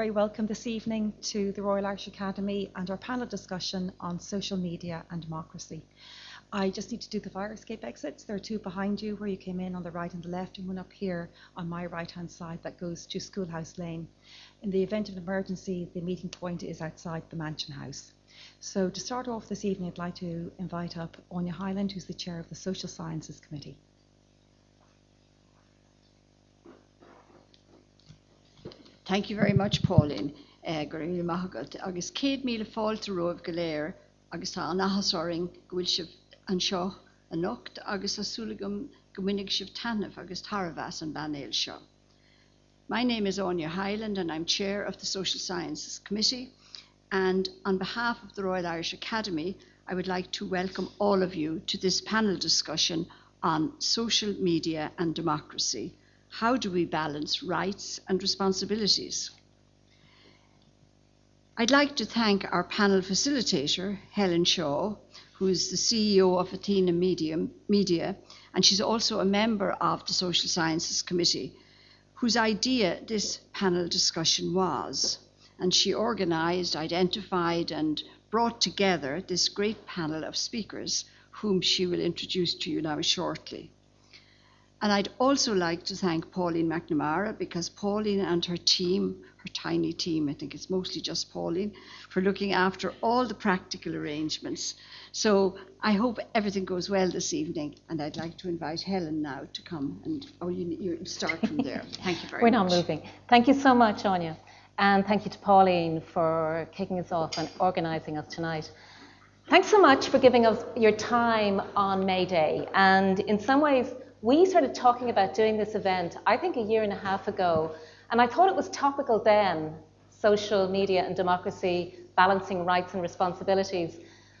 Very welcome this evening to the Royal Irish Academy and our panel discussion on social media and democracy. I just need to do the fire escape exits. There are two behind you where you came in on the right and the left, and one up here on my right hand side that goes to Schoolhouse Lane. In the event of an emergency, the meeting point is outside the Mansion House. So, to start off this evening, I'd like to invite up Anya Hyland, who's the chair of the Social Sciences Committee. Thank you very much, Pauline. Uh, agus céad míle fáilte roimh go léir agus tá anhasáing gohfuil sih an a nocht agus asúlagam gominnig sih tanmh agus Tarvas an banéil seo. My name is Anya Hyland and I'm chair of the Social Sciences Committee. And on behalf of the Royal Irish Academy, I would like to welcome all of you to this panel discussion on social media and democracy how do we balance rights and responsibilities? I'd like to thank our panel facilitator, Helen Shaw, who is the CEO of Athena Medium, Media, and she's also a member of the Social Sciences Committee, whose idea this panel discussion was. And she organised, identified, and brought together this great panel of speakers, whom she will introduce to you now shortly. And I'd also like to thank Pauline McNamara because Pauline and her team, her tiny team, I think it's mostly just Pauline, for looking after all the practical arrangements. So I hope everything goes well this evening, and I'd like to invite Helen now to come and oh, you, you start from there. Thank you very We're much. We're not moving. Thank you so much, Anya, and thank you to Pauline for kicking us off and organising us tonight. Thanks so much for giving us your time on May Day, and in some ways we started talking about doing this event, I think a year and a half ago, and I thought it was topical then social media and democracy, balancing rights and responsibilities.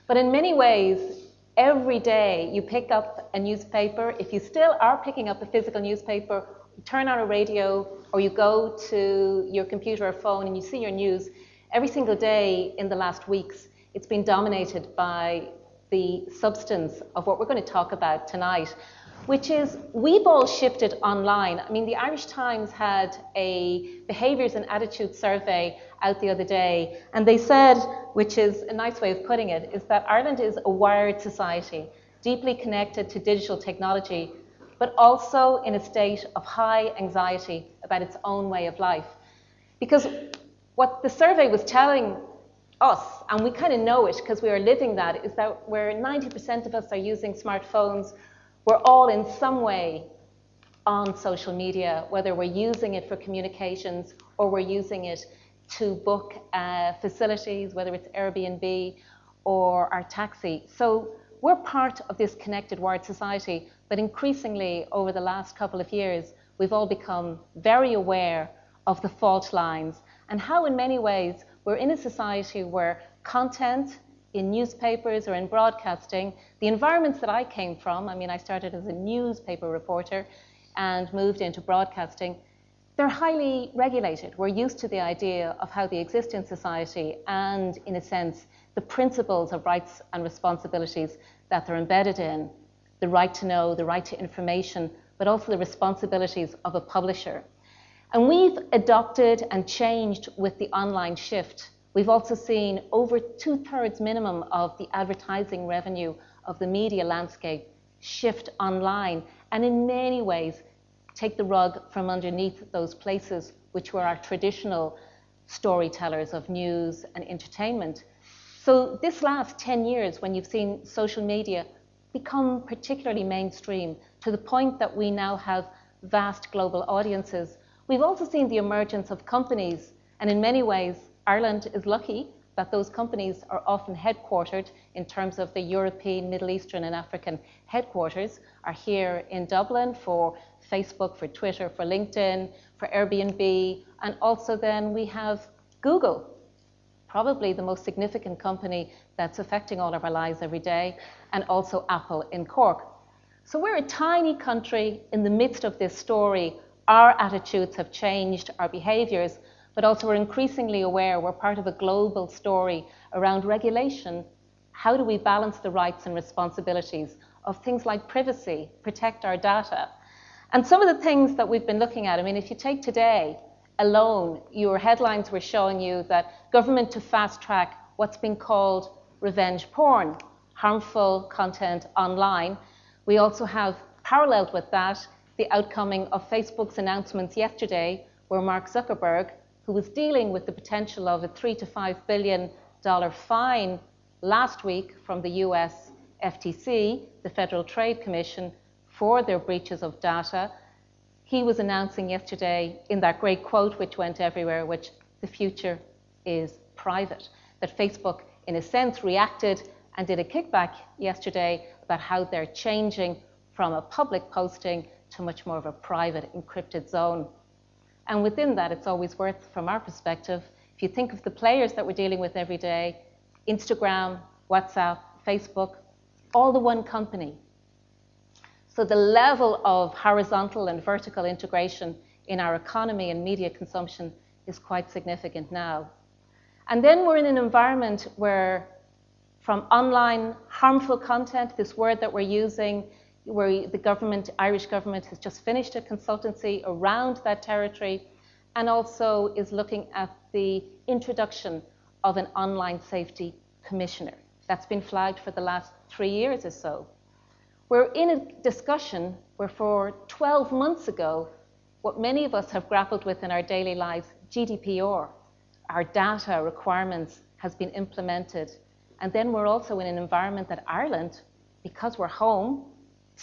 But in many ways, every day you pick up a newspaper, if you still are picking up a physical newspaper, turn on a radio, or you go to your computer or phone and you see your news, every single day in the last weeks, it's been dominated by the substance of what we're going to talk about tonight which is we've all shifted online. I mean, the Irish Times had a behaviours and attitudes survey out the other day, and they said, which is a nice way of putting it, is that Ireland is a wired society, deeply connected to digital technology, but also in a state of high anxiety about its own way of life. Because what the survey was telling us, and we kind of know it because we are living that, is that where 90% of us are using smartphones, we're all in some way on social media, whether we're using it for communications or we're using it to book uh, facilities, whether it's Airbnb or our taxi. So we're part of this connected wired society, but increasingly over the last couple of years, we've all become very aware of the fault lines and how, in many ways, we're in a society where content in newspapers or in broadcasting, the environments that I came from, I mean, I started as a newspaper reporter and moved into broadcasting, they're highly regulated. We're used to the idea of how they exist in society and, in a sense, the principles of rights and responsibilities that they're embedded in the right to know, the right to information, but also the responsibilities of a publisher. And we've adopted and changed with the online shift We've also seen over two thirds minimum of the advertising revenue of the media landscape shift online, and in many ways take the rug from underneath those places which were our traditional storytellers of news and entertainment. So, this last 10 years, when you've seen social media become particularly mainstream to the point that we now have vast global audiences, we've also seen the emergence of companies, and in many ways, Ireland is lucky that those companies are often headquartered in terms of the European, Middle Eastern, and African headquarters are here in Dublin for Facebook, for Twitter, for LinkedIn, for Airbnb, and also then we have Google, probably the most significant company that's affecting all of our lives every day, and also Apple in Cork. So we're a tiny country in the midst of this story. Our attitudes have changed, our behaviours, but also we're increasingly aware we're part of a global story around regulation. How do we balance the rights and responsibilities of things like privacy, protect our data? And some of the things that we've been looking at, I mean, if you take today, alone, your headlines were showing you that government to fast track what's been called revenge porn, harmful content online. We also have paralleled with that the outcoming of Facebook's announcements yesterday, where Mark Zuckerberg, who was dealing with the potential of a three to five billion dollar fine last week from the US FTC, the Federal Trade Commission, for their breaches of data, he was announcing yesterday in that great quote which went everywhere, which the future is private. That Facebook, in a sense, reacted and did a kickback yesterday about how they're changing from a public posting to much more of a private encrypted zone. And within that, it's always worth, from our perspective, if you think of the players that we're dealing with every day Instagram, WhatsApp, Facebook, all the one company. So the level of horizontal and vertical integration in our economy and media consumption is quite significant now. And then we're in an environment where, from online harmful content, this word that we're using, where the government, Irish government, has just finished a consultancy around that territory, and also is looking at the introduction of an online safety commissioner. That's been flagged for the last three years or so. We're in a discussion where, for 12 months ago, what many of us have grappled with in our daily lives, GDPR, our data requirements, has been implemented. And then we're also in an environment that Ireland, because we're home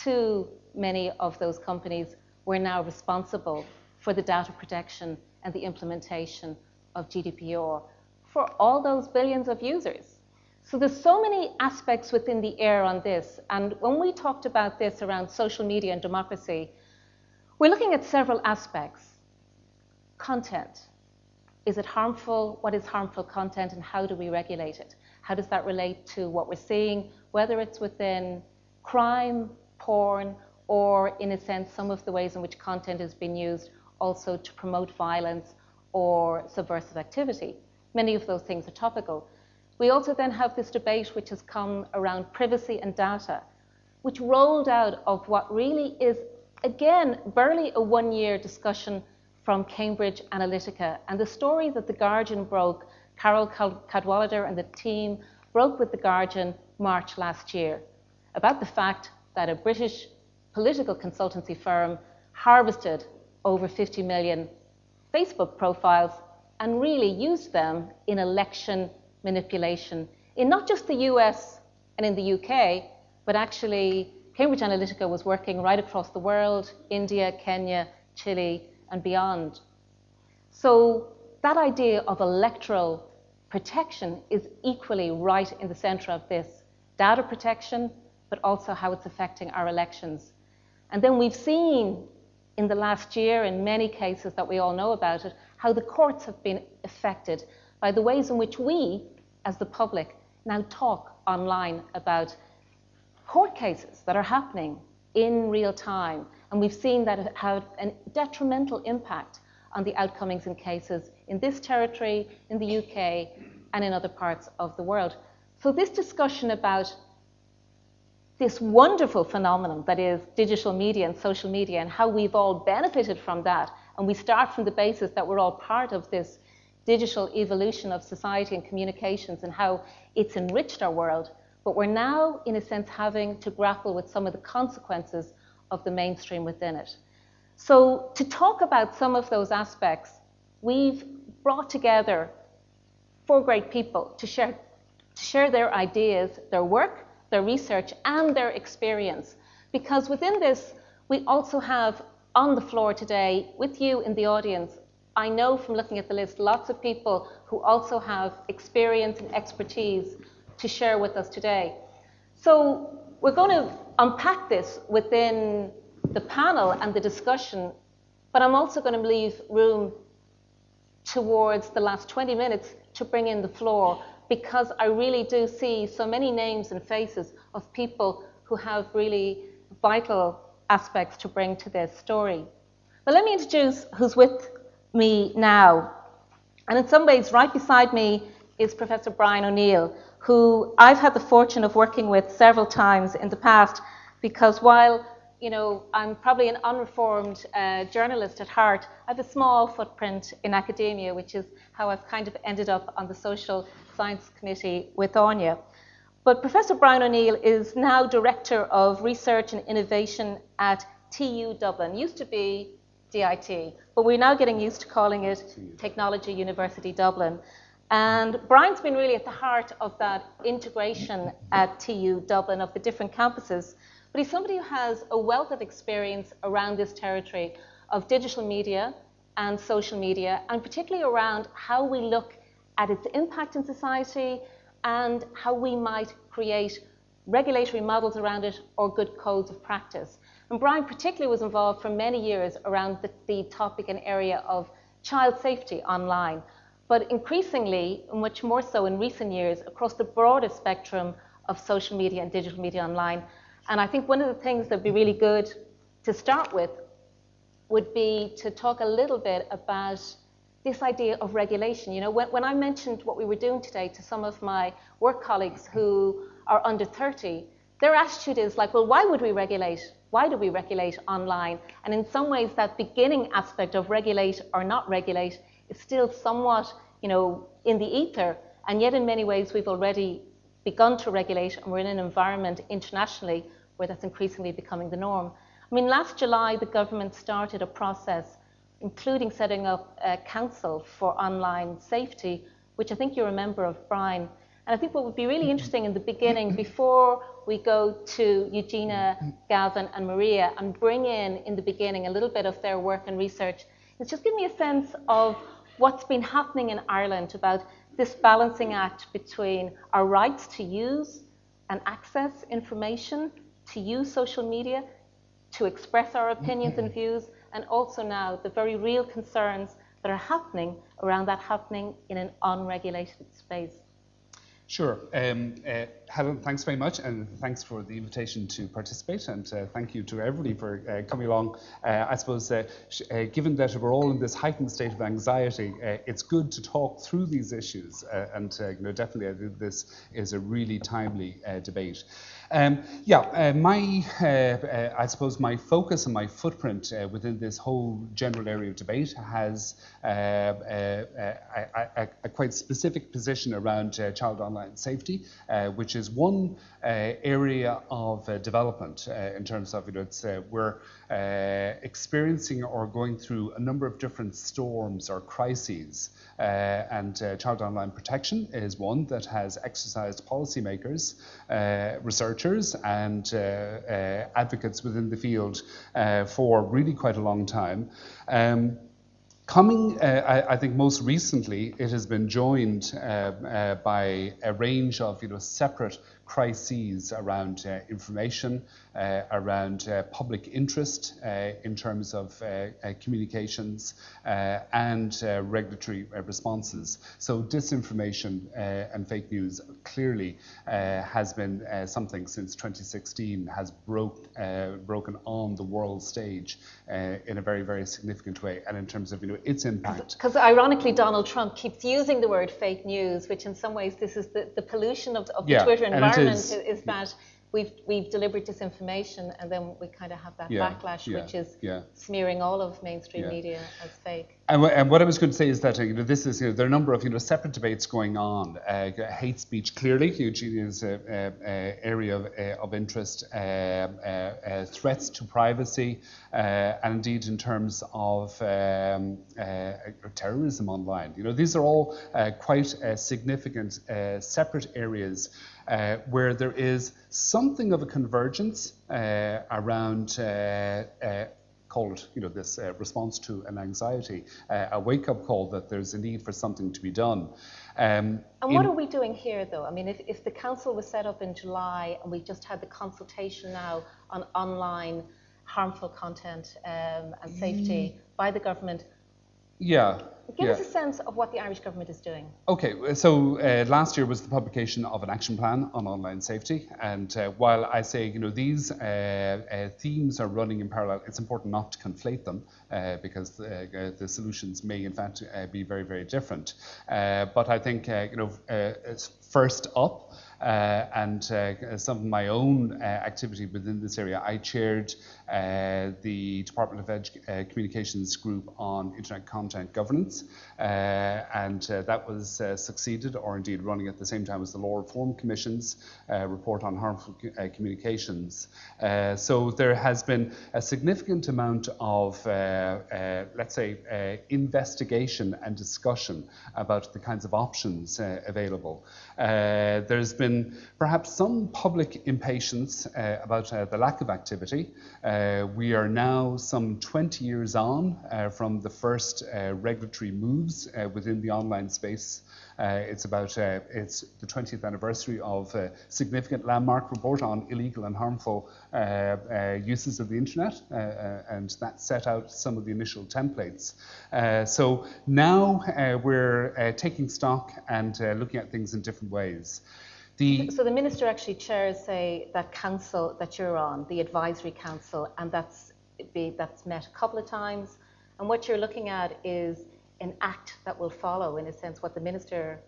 to many of those companies, we're now responsible for the data protection and the implementation of GDPR for all those billions of users. So there's so many aspects within the air on this. And when we talked about this around social media and democracy, we're looking at several aspects. Content. Is it harmful? What is harmful content and how do we regulate it? How does that relate to what we're seeing, whether it's within crime, porn, or in a sense, some of the ways in which content has been used also to promote violence or subversive activity? Many of those things are topical. We also then have this debate which has come around privacy and data, which rolled out of what really is, again, barely a one year discussion from Cambridge Analytica. And the story that The Guardian broke, Carol Cadwalladr and the team broke with The Guardian March last year about the fact that a British political consultancy firm harvested over 50 million Facebook profiles and really used them in election manipulation in not just the US and in the UK, but actually Cambridge Analytica was working right across the world India, Kenya, Chile, and beyond. So that idea of electoral protection is equally right in the center of this data protection, but also how it's affecting our elections. And then we've seen in the last year, in many cases that we all know about it, how the courts have been affected by the ways in which we as the public now talk online about court cases that are happening in real time. And we've seen that it had a detrimental impact on the outcomings in cases in this territory, in the UK, and in other parts of the world. So, this discussion about this wonderful phenomenon that is digital media and social media and how we've all benefited from that, and we start from the basis that we're all part of this digital evolution of society and communications and how it's enriched our world. But we're now, in a sense, having to grapple with some of the consequences of the mainstream within it. So, to talk about some of those aspects, we've brought together four great people to share, to share their ideas, their work, their research, and their experience. Because within this, we also have on the floor today, with you in the audience, I know from looking at the list lots of people who also have experience and expertise to share with us today. So we're going to unpack this within the panel and the discussion, but I'm also going to leave room towards the last 20 minutes to bring in the floor because I really do see so many names and faces of people who have really vital aspects to bring to their story. But let me introduce who's with me now. And in some ways, right beside me is Professor Brian O'Neill, who I've had the fortune of working with several times in the past, because while you know, I'm probably an unreformed uh, journalist at heart. I have a small footprint in academia, which is how I've kind of ended up on the Social Science Committee with Anya. But Professor Brian O'Neill is now Director of Research and Innovation at TU Dublin. Used to be DIT, but we're now getting used to calling it Technology University Dublin. And Brian's been really at the heart of that integration at TU Dublin of the different campuses. But he's somebody who has a wealth of experience around this territory of digital media and social media, and particularly around how we look at its impact in society and how we might create regulatory models around it or good codes of practice. And Brian particularly was involved for many years around the, the topic and area of child safety online but increasingly, much more so in recent years, across the broader spectrum of social media and digital media online. And I think one of the things that would be really good to start with would be to talk a little bit about this idea of regulation. You know, when, when I mentioned what we were doing today to some of my work colleagues who are under 30, their attitude is like, well, why would we regulate? Why do we regulate online? And in some ways, that beginning aspect of regulate or not regulate is still somewhat, you know, in the ether. And yet, in many ways, we've already begun to regulate, and we're in an environment internationally where that's increasingly becoming the norm. I mean, last July, the government started a process, including setting up a council for online safety, which I think you're a member of, Brian. And I think what would be really interesting in the beginning, before we go to Eugenia, Gavin, and Maria, and bring in, in the beginning, a little bit of their work and research, is just give me a sense of what's been happening in Ireland about this balancing act between our rights to use and access information, to use social media, to express our opinions and views, and also now the very real concerns that are happening around that happening in an unregulated space. Sure. Um, uh, Helen, thanks very much, and thanks for the invitation to participate, and uh, thank you to everybody for uh, coming along. Uh, I suppose, uh, uh, given that we're all in this heightened state of anxiety, it's good to talk through these issues, and you know, definitely this is a really timely debate. Um, yeah, uh, my, uh, uh, I suppose my focus and my footprint uh, within this whole general area of debate has uh, uh, a, a, a, quite specific position around child online safety, which is one area of development in terms of, you know, it's, we're experiencing or going through a number of different storms or crises. Uh, and uh, child online protection is one that has exercised policymakers, uh, researchers, and advocates within the field for really quite a long time. Um, Coming, uh, I, I, think most recently, it has been joined uh, uh, by a range of you know, separate crises around uh, information, uh, around uh, public interest uh, in terms of uh, uh, communications and regulatory responses. So disinformation and fake news clearly has been something since 2016 has broke, broken on the world stage in a very, very significant way and in terms of you know, its impact. Because ironically, Donald Trump keeps using the word fake news, which in some ways this is the, the pollution of, of the yeah, Twitter environment is, is that we've we've delivered disinformation and then we kind of have that yeah, backlash yeah, which is yeah. smearing all of mainstream media as fake. And, and, what I was going to say is that you know this is you know, there are a number of you know separate debates going on uh, hate speech clearly Eugenia's uh, uh, area of, uh, of interest uh, uh, threats to privacy and indeed in terms of um, terrorism online. You know these are all quite significant separate areas uh, where there is something of a convergence uh, around uh, uh called, you know, this uh, response to an anxiety, uh, a wake-up call that there's a need for something to be done. Um, and what in, are we doing here, though? I mean, if, if the council was set up in July and we've just had the consultation now on online harmful content um, and safety mm. by the government, yeah. Give yeah. us a sense of what the Irish government is doing. Okay, so uh, last year was the publication of an action plan on online safety, and uh, while I say you know these uh, uh themes are running in parallel, it's important not to conflate them uh, because uh, the solutions may in fact be very very different. but I think you know first up uh, and uh, some of my own uh, activity within this area. I chaired uh, the Department of Edu- uh, Communications group on internet content governance, uh, and uh, that was succeeded, or indeed running at the same time as the Law Reform Commission's report on harmful communications. so there has been a significant amount of, let's say, investigation and discussion about the kinds of options available. there's been perhaps some public impatience uh, about uh, the lack of activity. Uh, Uh, we are now some 20 years on uh, from the first uh, regulatory moves uh, within the online space. Uh, it's about uh, it's the 20th anniversary of a significant landmark report on illegal and harmful uses of the internet, and that set out some of the initial templates. so now we're taking stock and looking at things in different ways. The so the minister actually chairs, say, that council that you're on, the advisory council, and that's be, that's met a couple of times. And what you're looking at is an act that will follow, in a sense, what the minister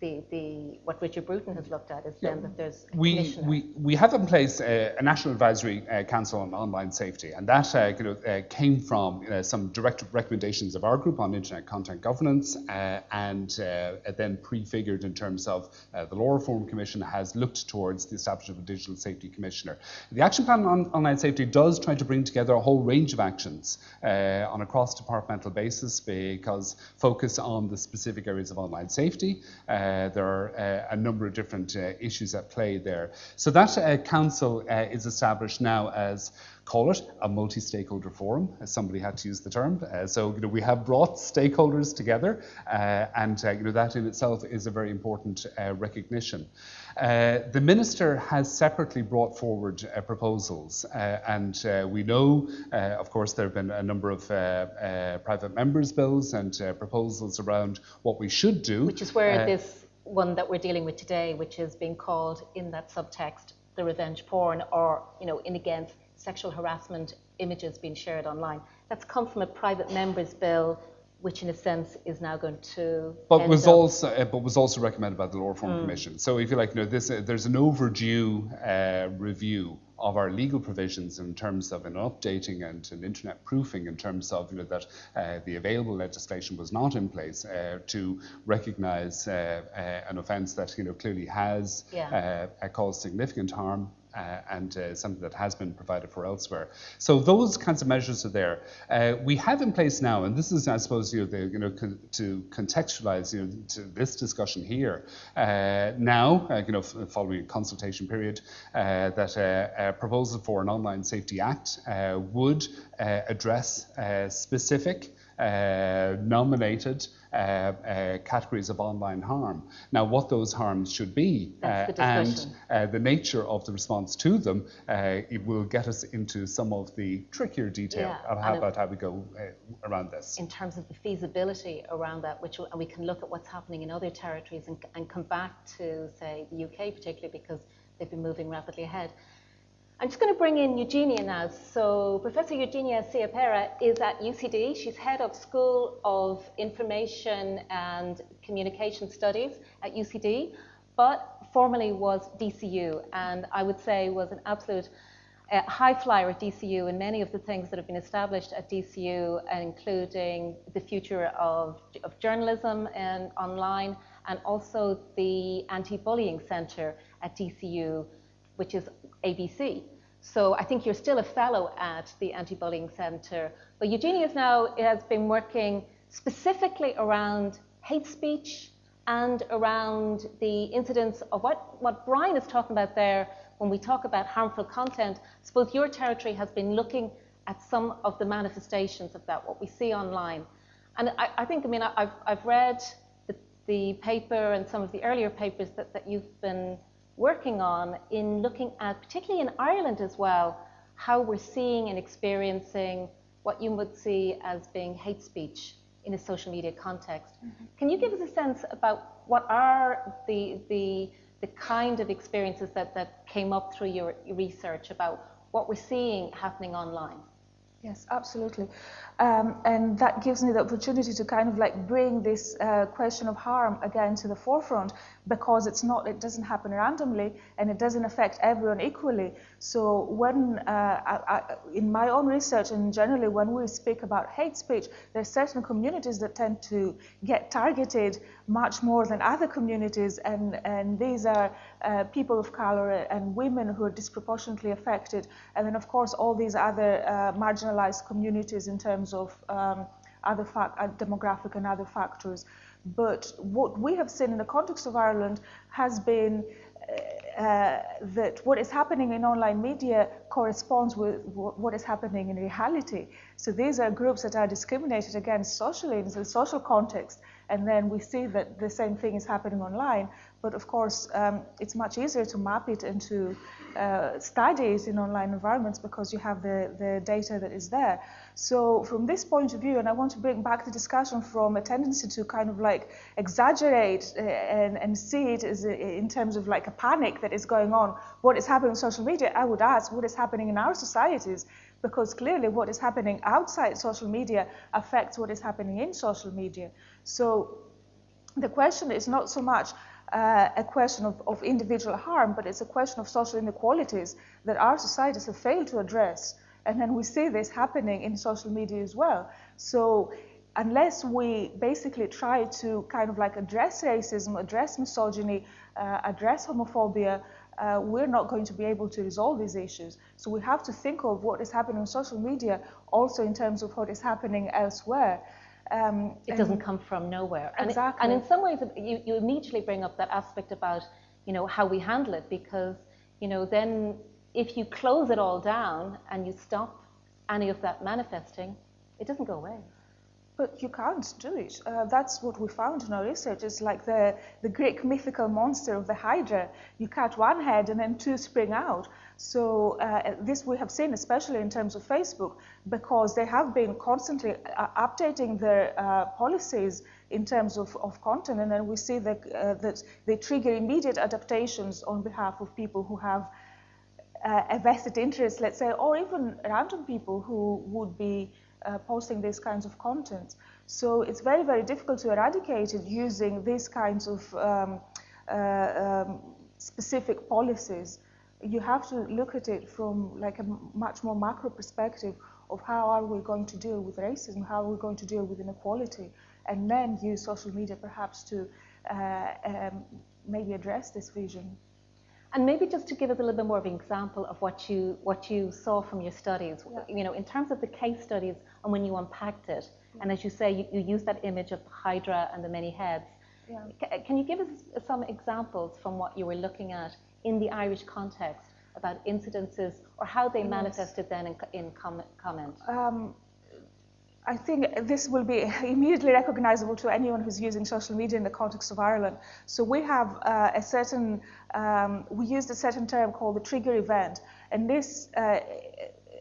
the, the, what Richard Bruton has looked at is yeah. then that there's we, we, we have in place a, a National Advisory uh, Council on Online Safety, and that uh, you know, uh, came from uh, some direct recommendations of our group on internet content governance, uh, and uh, then prefigured in terms of the Law Reform Commission has looked towards the establishment of a Digital Safety Commissioner. The Action Plan on Online Safety does try to bring together a whole range of actions on a cross-departmental basis because focus on the specific areas of online safety. Uh, there are uh, a number of different uh, issues at play there. So that council is established now as call it a multi-stakeholder forum, as somebody had to use the term. Uh, so you know, we have brought stakeholders together, uh, and uh, you know, that in itself is a very important uh, recognition. Uh, the minister has separately brought forward uh, proposals, and we know, of course, there have been a number of private members' bills and proposals around what we should do. Which is where this one that we're dealing with today, which is being called in that subtext the revenge porn, or you know, in against sexual harassment images being shared online. That's come from a private member's bill, which in a sense is now going to. But was up. also uh, but was also recommended by the Law Reform mm. Commission. So if you like, you know, this uh, there's an overdue uh, review of our legal provisions in terms of an updating and an internet proofing in terms of you know, that uh, the available legislation was not in place uh, to recognise uh, uh an offence that you know clearly has yeah. Uh, caused significant harm uh, and uh, something that has been provided for elsewhere. So those kinds of measures are there. Uh, we have in place now, and this is, I suppose, you know, the, you know con- to contextualize you know, to this discussion here. Uh, now, uh, you know, following a consultation period, uh, that a proposal for an online safety act would address specific nominated Uh, uh, categories of online harm. Now, what those harms should be uh, and uh, the nature of the response to them, it will get us into some of the trickier detail yeah, of how, about how we go around this. In terms of the feasibility around that, which and we can look at what's happening in other territories and, and come back to, say, the UK particularly, because they've been moving rapidly ahead. I'm just going to bring in Eugenia now. So Professor Eugenia Siapera is at UCD. She's head of School of Information and Communication Studies at UCD, but formerly was DCU, and I would say was an absolute uh, high flyer at DCU in many of the things that have been established at DCU, including the future of, of journalism and online, and also the anti-bullying center at DCU, which is ABC. So I think you're still a fellow at the Anti-Bullying Centre. But Eugenia has now has been working specifically around hate speech and around the incidents of what, what Brian is talking about there when we talk about harmful content. I suppose your territory has been looking at some of the manifestations of that, what we see online. And I, I think, I mean, I've, I've read the, the paper and some of the earlier papers that, that you've been working on in looking at, particularly in Ireland as well, how we're seeing and experiencing what you would see as being hate speech in a social media context. Mm-hmm. Can you give us a sense about what are the, the, the kind of experiences that, that came up through your research about what we're seeing happening online? Yes, absolutely. Um, and that gives me the opportunity to kind of like bring this uh, question of harm again to the forefront because it's not, it doesn't happen randomly and it doesn't affect everyone equally. So when, uh, I, I, in my own research and generally when we speak about hate speech, there are certain communities that tend to get targeted much more than other communities and, and these are uh, people of color and women who are disproportionately affected. And then of course all these other uh, marginalized communities in terms of um, other uh, demographic and other factors. But what we have seen in the context of Ireland has been uh, uh, that what is happening in online media corresponds with what is happening in reality. So these are groups that are discriminated against socially in the social context, and then we see that the same thing is happening online. But of course, um, it's much easier to map it into uh, studies in online environments because you have the, the data that is there. So from this point of view, and I want to bring back the discussion from a tendency to kind of like exaggerate uh, and, and see it as a, in terms of like a panic that is going on, what is happening on social media, I would ask what is happening in our societies because clearly what is happening outside social media affects what is happening in social media. So the question is not so much uh, a question of, of individual harm, but it's a question of social inequalities that our societies have failed to address. And then we see this happening in social media as well. So unless we basically try to kind of like address racism, address misogyny, uh, address homophobia, uh, we're not going to be able to resolve these issues. So we have to think of what is happening on social media also in terms of what is happening elsewhere. Um, it doesn't come from nowhere. And exactly. and in some ways, you, you immediately bring up that aspect about, you know, how we handle it because, you know, then if you close it all down and you stop any of that manifesting, it doesn't go away. But you can't do it. Uh, that's what we found in our research. It's like the, the Greek mythical monster of the Hydra. You cut one head and then two spring out. So uh, this we have seen, especially in terms of Facebook, because they have been constantly uh, updating their uh, policies in terms of, of content, and then we see that, uh, that they trigger immediate adaptations on behalf of people who have uh, a vested interest, let's say, or even random people who would be uh, posting these kinds of content. So it's very, very difficult to eradicate it using these kinds of um, um, specific policies. You have to look at it from like a much more macro perspective of how are we going to deal with racism, how are we going to deal with inequality, and then use social media perhaps to uh, um, maybe address this vision. And maybe just to give us a little bit more of an example of what you what you saw from your studies, yeah. you know, in terms of the case studies and when you unpacked it, yeah. and as you say, you, you use that image of the Hydra and the many heads. Yeah. C- can you give us some examples from what you were looking at in the Irish context about incidences or how they yes. manifested then in, in com- comment? Um, I think this will be immediately recognizable to anyone who's using social media in the context of Ireland. So we have uh, a certain, um, we used a certain term called the trigger event. And this, uh,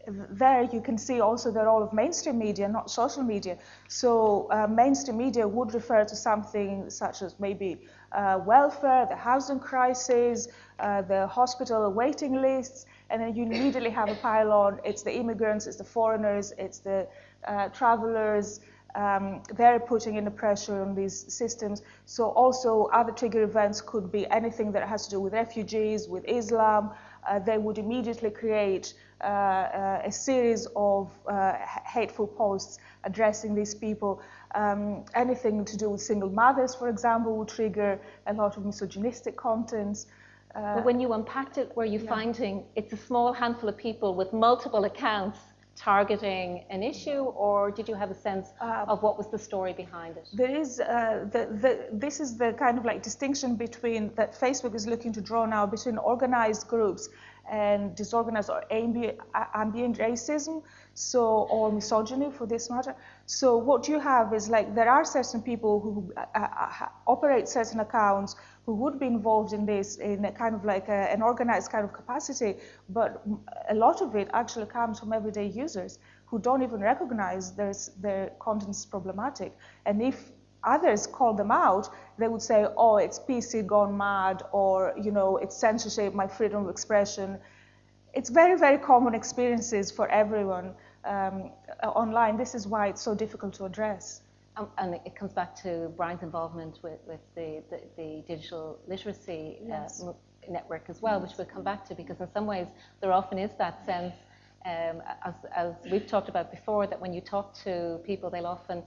there you can see also the role of mainstream media, not social media. So uh, mainstream media would refer to something such as maybe uh, welfare, the housing crisis, uh, the hospital waiting lists, and then you immediately have a pile-on. It's the immigrants, it's the foreigners, it's the uh, travelers, um, they're putting in the pressure on these systems. So also other trigger events could be anything that has to do with refugees, with Islam. Uh, they would immediately create uh, uh, a series of uh, hateful posts addressing these people. Um, anything to do with single mothers, for example, would trigger a lot of misogynistic contents. Uh, but when you unpacked it, were you yeah. finding it's a small handful of people with multiple accounts targeting an issue, or did you have a sense uh, of what was the story behind it? There is uh, the, the, this is the kind of like distinction between that Facebook is looking to draw now between organized groups and disorganized or ambient, ambient racism, so or misogyny for this matter. So what you have is like there are certain people who uh, uh, operate certain accounts who would be involved in this in a kind of like a, an organized kind of capacity, but a lot of it actually comes from everyday users who don't even recognize their content is problematic. And if others call them out, they would say, oh, it's PC gone mad, or, you know, it's censorship, my freedom of expression. It's very, very common experiences for everyone. um, online. This is why it's so difficult to address. Um, and it comes back to Brian's involvement with, with the, the, the digital literacy uh, Yes. uh, network as well, which we'll come back to, because in some ways there often is that sense, um, as, as we've talked about before, that when you talk to people, they'll often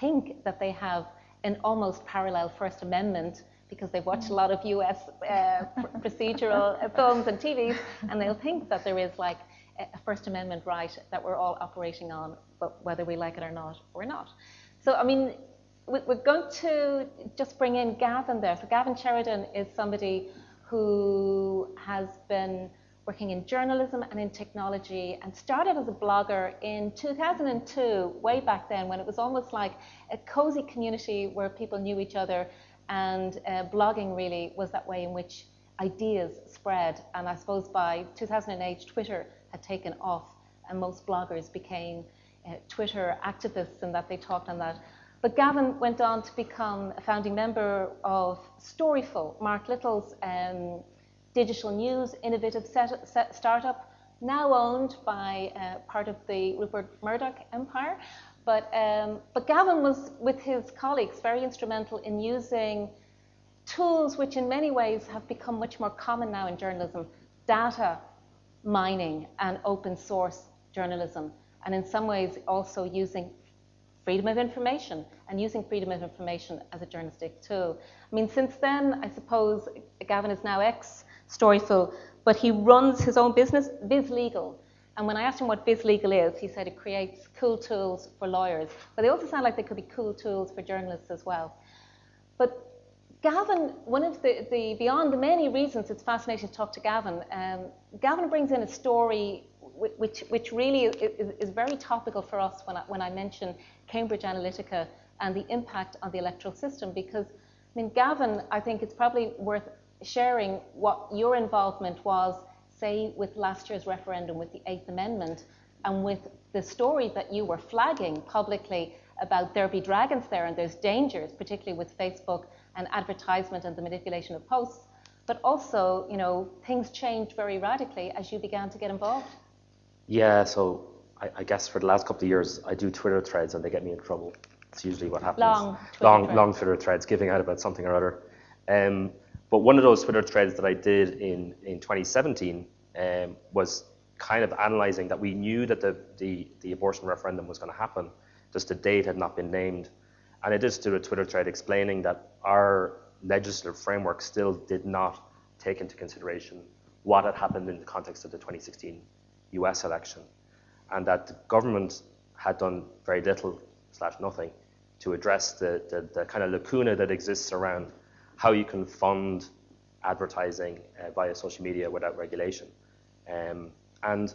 think that they have an almost parallel First Amendment because they've watched a lot of US uh, procedural uh, films and TVs, and they'll think that there is like a First Amendment right that we're all operating on, but whether we like it or not, we're not. So, I mean, we- we're going to just bring in Gavin there. So, Gavin Sheridan is somebody who has been working in journalism and in technology and started as a blogger in 2002, way back then, when it was almost like a cozy community where people knew each other. And uh, blogging really was that way in which ideas spread. And I suppose by 2008, Twitter had taken off, and most bloggers became uh, Twitter activists and that they talked on that. But Gavin went on to become a founding member of Storyful, Mark Little's um, digital news innovative set, set startup, now owned by uh, part of the Rupert Murdoch empire. But, um, but Gavin was, with his colleagues, very instrumental in using tools which, in many ways, have become much more common now in journalism data mining and open source journalism. And in some ways, also using freedom of information and using freedom of information as a journalistic tool. I mean, since then, I suppose Gavin is now ex Storyful, but he runs his own business, Vizlegal. And when I asked him what Vizlegal is, he said it creates cool tools for lawyers, but they also sound like they could be cool tools for journalists as well. But Gavin, one of the, the beyond the many reasons it's fascinating to talk to Gavin, um, Gavin brings in a story which, which really is, is very topical for us when I, when I mention Cambridge Analytica and the impact on the electoral system. Because, I mean, Gavin, I think it's probably worth sharing what your involvement was, say, with last year's referendum with the Eighth Amendment and with the story that you were flagging publicly about there be dragons there and there's dangers, particularly with Facebook and advertisement and the manipulation of posts. But also, you know, things changed very radically as you began to get involved. Yeah, so I, I guess for the last couple of years, I do Twitter threads and they get me in trouble. It's usually what happens. Long Twitter long, threads. long Twitter threads giving out about something or other. Um, but one of those Twitter threads that I did in, in 2017 um, was kind of analysing that we knew that the, the, the abortion referendum was going to happen, just the date had not been named. And I did a Twitter thread explaining that our legislative framework still did not take into consideration what had happened in the context of the 2016 US election, and that the government had done very little slash nothing to address the, the, the kind of lacuna that exists around how you can fund advertising uh, via social media without regulation. Um, and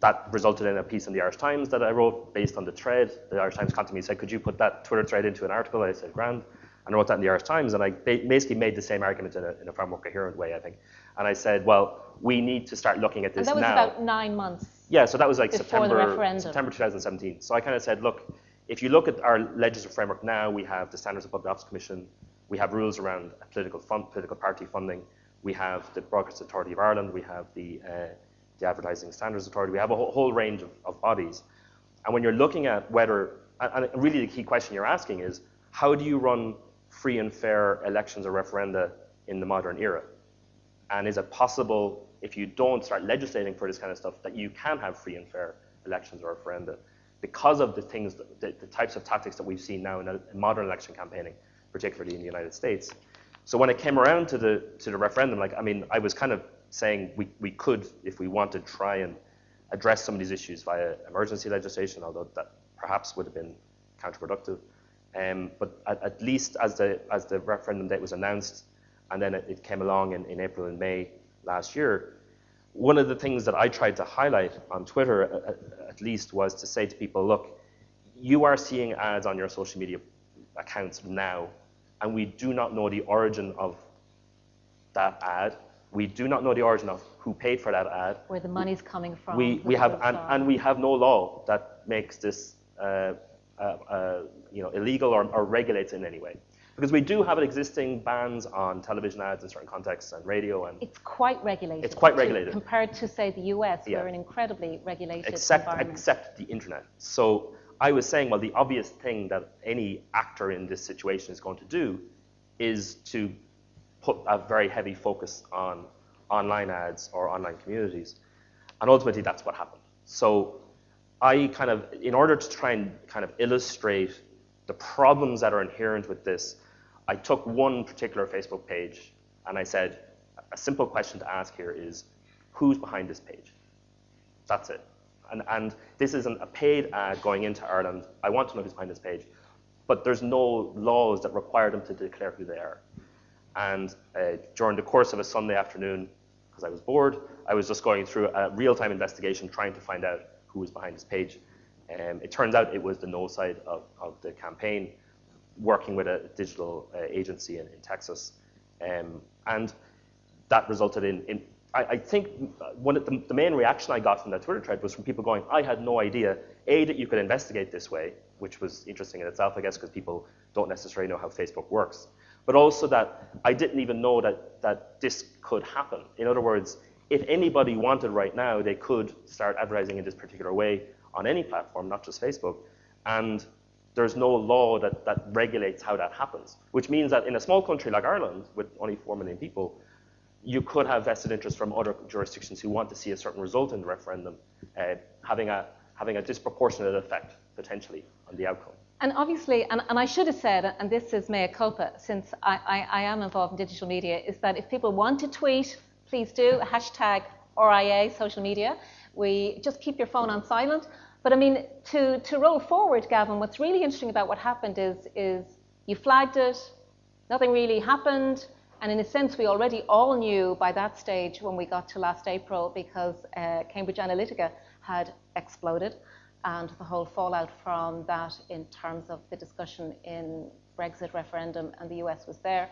that resulted in a piece in the Irish Times that I wrote based on the thread. The Irish Times contacted me and said, Could you put that Twitter thread into an article? I said, Grand. And I wrote that in the Irish Times, and I basically made the same argument in a, in a far more coherent way, I think. And I said, Well, we need to start looking at And this that was now. about nine months. Yeah, so that was like September. September 2017. So I kind of said, look, if you look at our legislative framework now, we have the Standards of Public Office Commission, we have rules around political fund, political party funding, we have the Broadcast Authority of Ireland, we have the, uh, the Advertising Standards Authority, we have a whole, whole range of, of bodies. And when you're looking at whether, and really the key question you're asking is, how do you run free and fair elections or referenda in the modern era? And is it possible, if you don't start legislating for this kind of stuff, that you can have free and fair elections or referenda? Because of the things, the, the types of tactics that we've seen now in, in modern election campaigning, particularly in the United States. So when it came around to the to the referendum, like I mean, I was kind of saying we, we could, if we wanted, try and address some of these issues via emergency legislation, although that perhaps would have been counterproductive. Um, but at, at least as the as the referendum date was announced, and then it, it came along in, in April and May last year, one of the things that I tried to highlight on Twitter, at, at least, was to say to people, look, you are seeing ads on your social media accounts now, and we do not know the origin of that ad. We do not know the origin of who paid for that ad. Where the money's coming from. We, we have and, and we have no law that makes this uh, uh, uh, you know illegal or, or regulates in any way. Because we do have existing bans on television ads in certain contexts and radio and It's quite regulated. It's quite regulated. Compared to, say, the US, Yeah. we're an incredibly regulated except environment. except the internet. So I was saying, well, the obvious thing that any actor in this situation is going to do is to put a very heavy focus on online ads or online communities, and ultimately that's what happened. So I kind of, in order to try and kind of illustrate the problems that are inherent with this, I took one particular Facebook page and I said, a simple question to ask here is, who's behind this page? That's it. And, and this isn't a paid ad going into Ireland. I want to know who's behind this page. But there's no laws that require them to declare who they are. And uh, during the course of a Sunday afternoon, because I was bored, I was just going through a real-time investigation trying to find out who was behind this page. Um, it turns out it was the no side of, of the campaign, working with a digital uh, agency in, in Texas. Um, and that resulted in, in I, I think one of the, the main reaction I got from that Twitter thread was from people going, I had no idea, A, that you could investigate this way, which was interesting in itself, I guess, because people don't necessarily know how Facebook works, but also that I didn't even know that, that this could happen. In other words, if anybody wanted right now, they could start advertising in this particular way on any platform, not just Facebook, and there's no law that, that regulates how that happens, which means that in a small country like Ireland, with only 4 million people, you could have vested interest from other jurisdictions who want to see a certain result in the referendum uh, having, a, having a disproportionate effect, potentially, on the outcome. And obviously, and, and I should have said, and this is mea culpa, since I, I, I am involved in digital media, is that if people want to tweet, please do, hashtag RIA social media. We just keep your phone on silent. But I mean, to, to roll forward, Gavin, what's really interesting about what happened is, is you flagged it, nothing really happened, and in a sense, we already all knew by that stage when we got to last April because uh, Cambridge Analytica had exploded and the whole fallout from that in terms of the discussion in Brexit referendum and the US was there.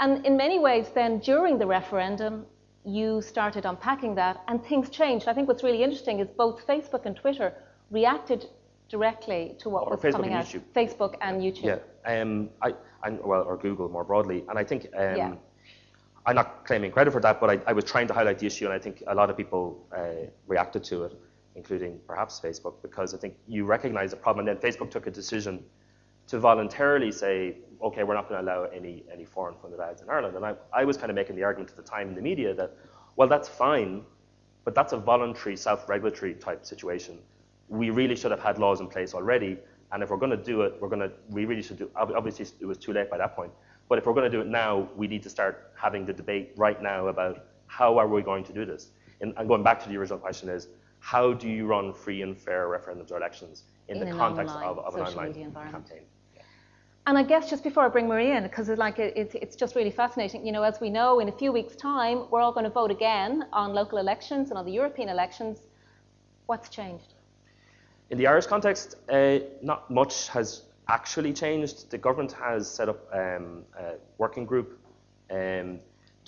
And in many ways, then during the referendum, you started unpacking that and things changed. I think what's really interesting is both Facebook and Twitter reacted directly to what Or was Facebook coming and out. YouTube. Facebook and YouTube. Yeah, um, I, I, well, or Google more broadly. And I think um, Yeah. I'm not claiming credit for that, but I, I was trying to highlight the issue, and I think a lot of people uh, reacted to it, including perhaps Facebook, because I think you recognize the problem. And then Facebook took a decision to voluntarily say, okay, we're not going to allow any, any foreign funded ads in Ireland. And I, I was kind of making the argument at the time in the media that, well, that's fine, but that's a voluntary, self regulatory type situation. We really should have had laws in place already. And if we're going to do it, we're going to, we really should do, obviously it was too late by that point. But if we're going to do it now, we need to start having the debate right now about how are we going to do this. And, and going back to the original question is, how do you run free and fair referendums or elections in, In the context online of, of an online campaign? And I guess just before I bring Maria in, because it's like it, it's, it's just really fascinating. You know, as we know, in a few weeks' time, we're all going to vote again on local elections and on the European elections. What's changed? In the Irish context, uh, not much has actually changed. The government has set up um, a working group, um,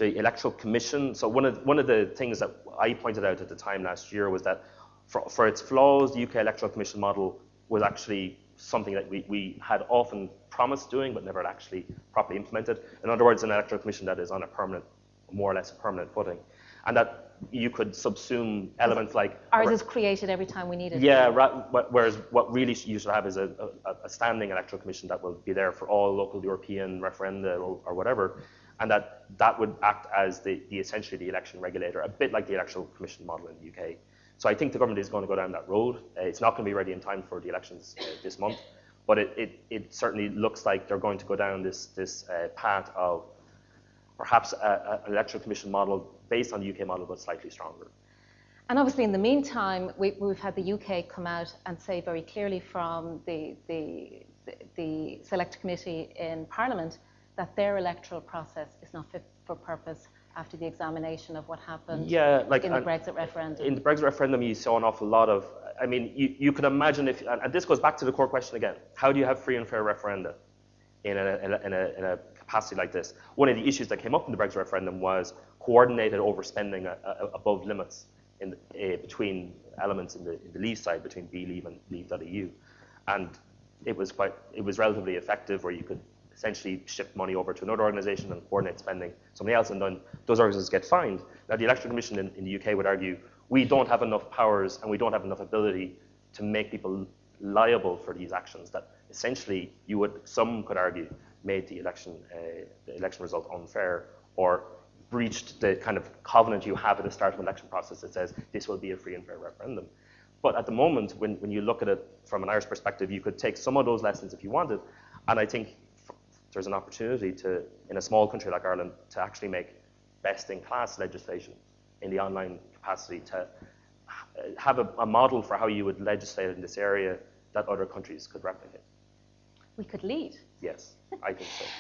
the Electoral Commission. So one of one of the things that I pointed out at the time last year was that for, for its flaws, the UK Electoral Commission model was actually something that we, we had often promised doing but never actually properly implemented. In other words, an Electoral Commission that is on a permanent, more or less a permanent footing, and that you could subsume elements like Ours is created every time we need it. yeah, ra- whereas what really you should have is a, a, a standing electoral commission that will be there for all local European referenda or, or whatever, and that that would act as the, the essentially the election regulator, a bit like the electoral commission model in the UK. So I think the government is going to go down that road. Uh, it's not going to be ready in time for the elections uh, this month, but it, it, it certainly looks like they're going to go down this this uh, path of perhaps an electoral commission model based on the UK model, but slightly stronger. And obviously, in the meantime, we, we've had the UK come out and say very clearly from the, the, the Select Committee in Parliament that their electoral process is not fit for purpose after the examination of what happened Yeah, like in the Brexit referendum. In the Brexit referendum, you saw an awful lot of. I mean, you, you can imagine if, and this goes back to the core question again: How do you have free and fair referenda in a, in a, in a, in a capacity like this? One of the issues that came up in the Brexit referendum was coordinated overspending uh, uh, above limits in the, uh, between elements in the, in the Leave side, between BeLeave and Leave.eu, and it was quite, it was relatively effective, where you could essentially shift money over to another organisation and coordinate spending somebody else, and then those organisations get fined. Now, the Electoral Commission in, in the UK would argue we don't have enough powers and we don't have enough ability to make people liable for these actions that essentially you would, some could argue, made the election, uh, the election result unfair or breached the kind of covenant you have at the start of an election process that says this will be a free and fair referendum. But at the moment, when, when you look at it from an Irish perspective, you could take some of those lessons if you wanted. And I think there's an opportunity to, in a small country like Ireland, to actually make best in class legislation in the online capacity to have a, a model for how you would legislate in this area that other countries could replicate. We could lead. Yes, I think so.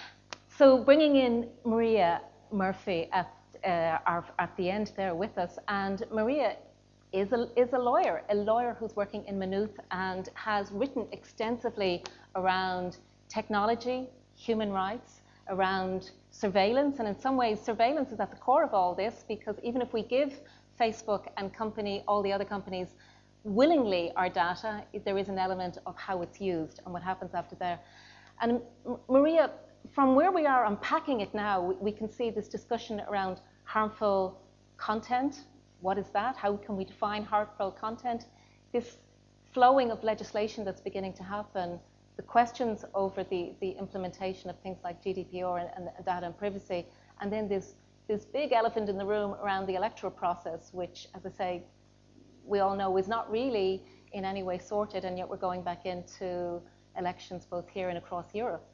So bringing in Maria Murphy at, uh, our, at the end there with us, and Maria is a, is a lawyer, a lawyer who's working in Maynooth and has written extensively around technology, human rights, around surveillance, and in some ways, surveillance is at the core of all this because even if we give Facebook and company, all the other companies, willingly our data, there is an element of how it's used and what happens after there. And Maria, from where we are unpacking it now, we, can see this discussion around harmful content. What is that? How can we define harmful content? This flowing of legislation that's beginning to happen, the questions over the, the implementation of things like GDPR and, and data and privacy, and then this, this big elephant in the room around the electoral process, which, as I say, we all know is not really in any way sorted, and yet we're going back into elections both here and across Europe.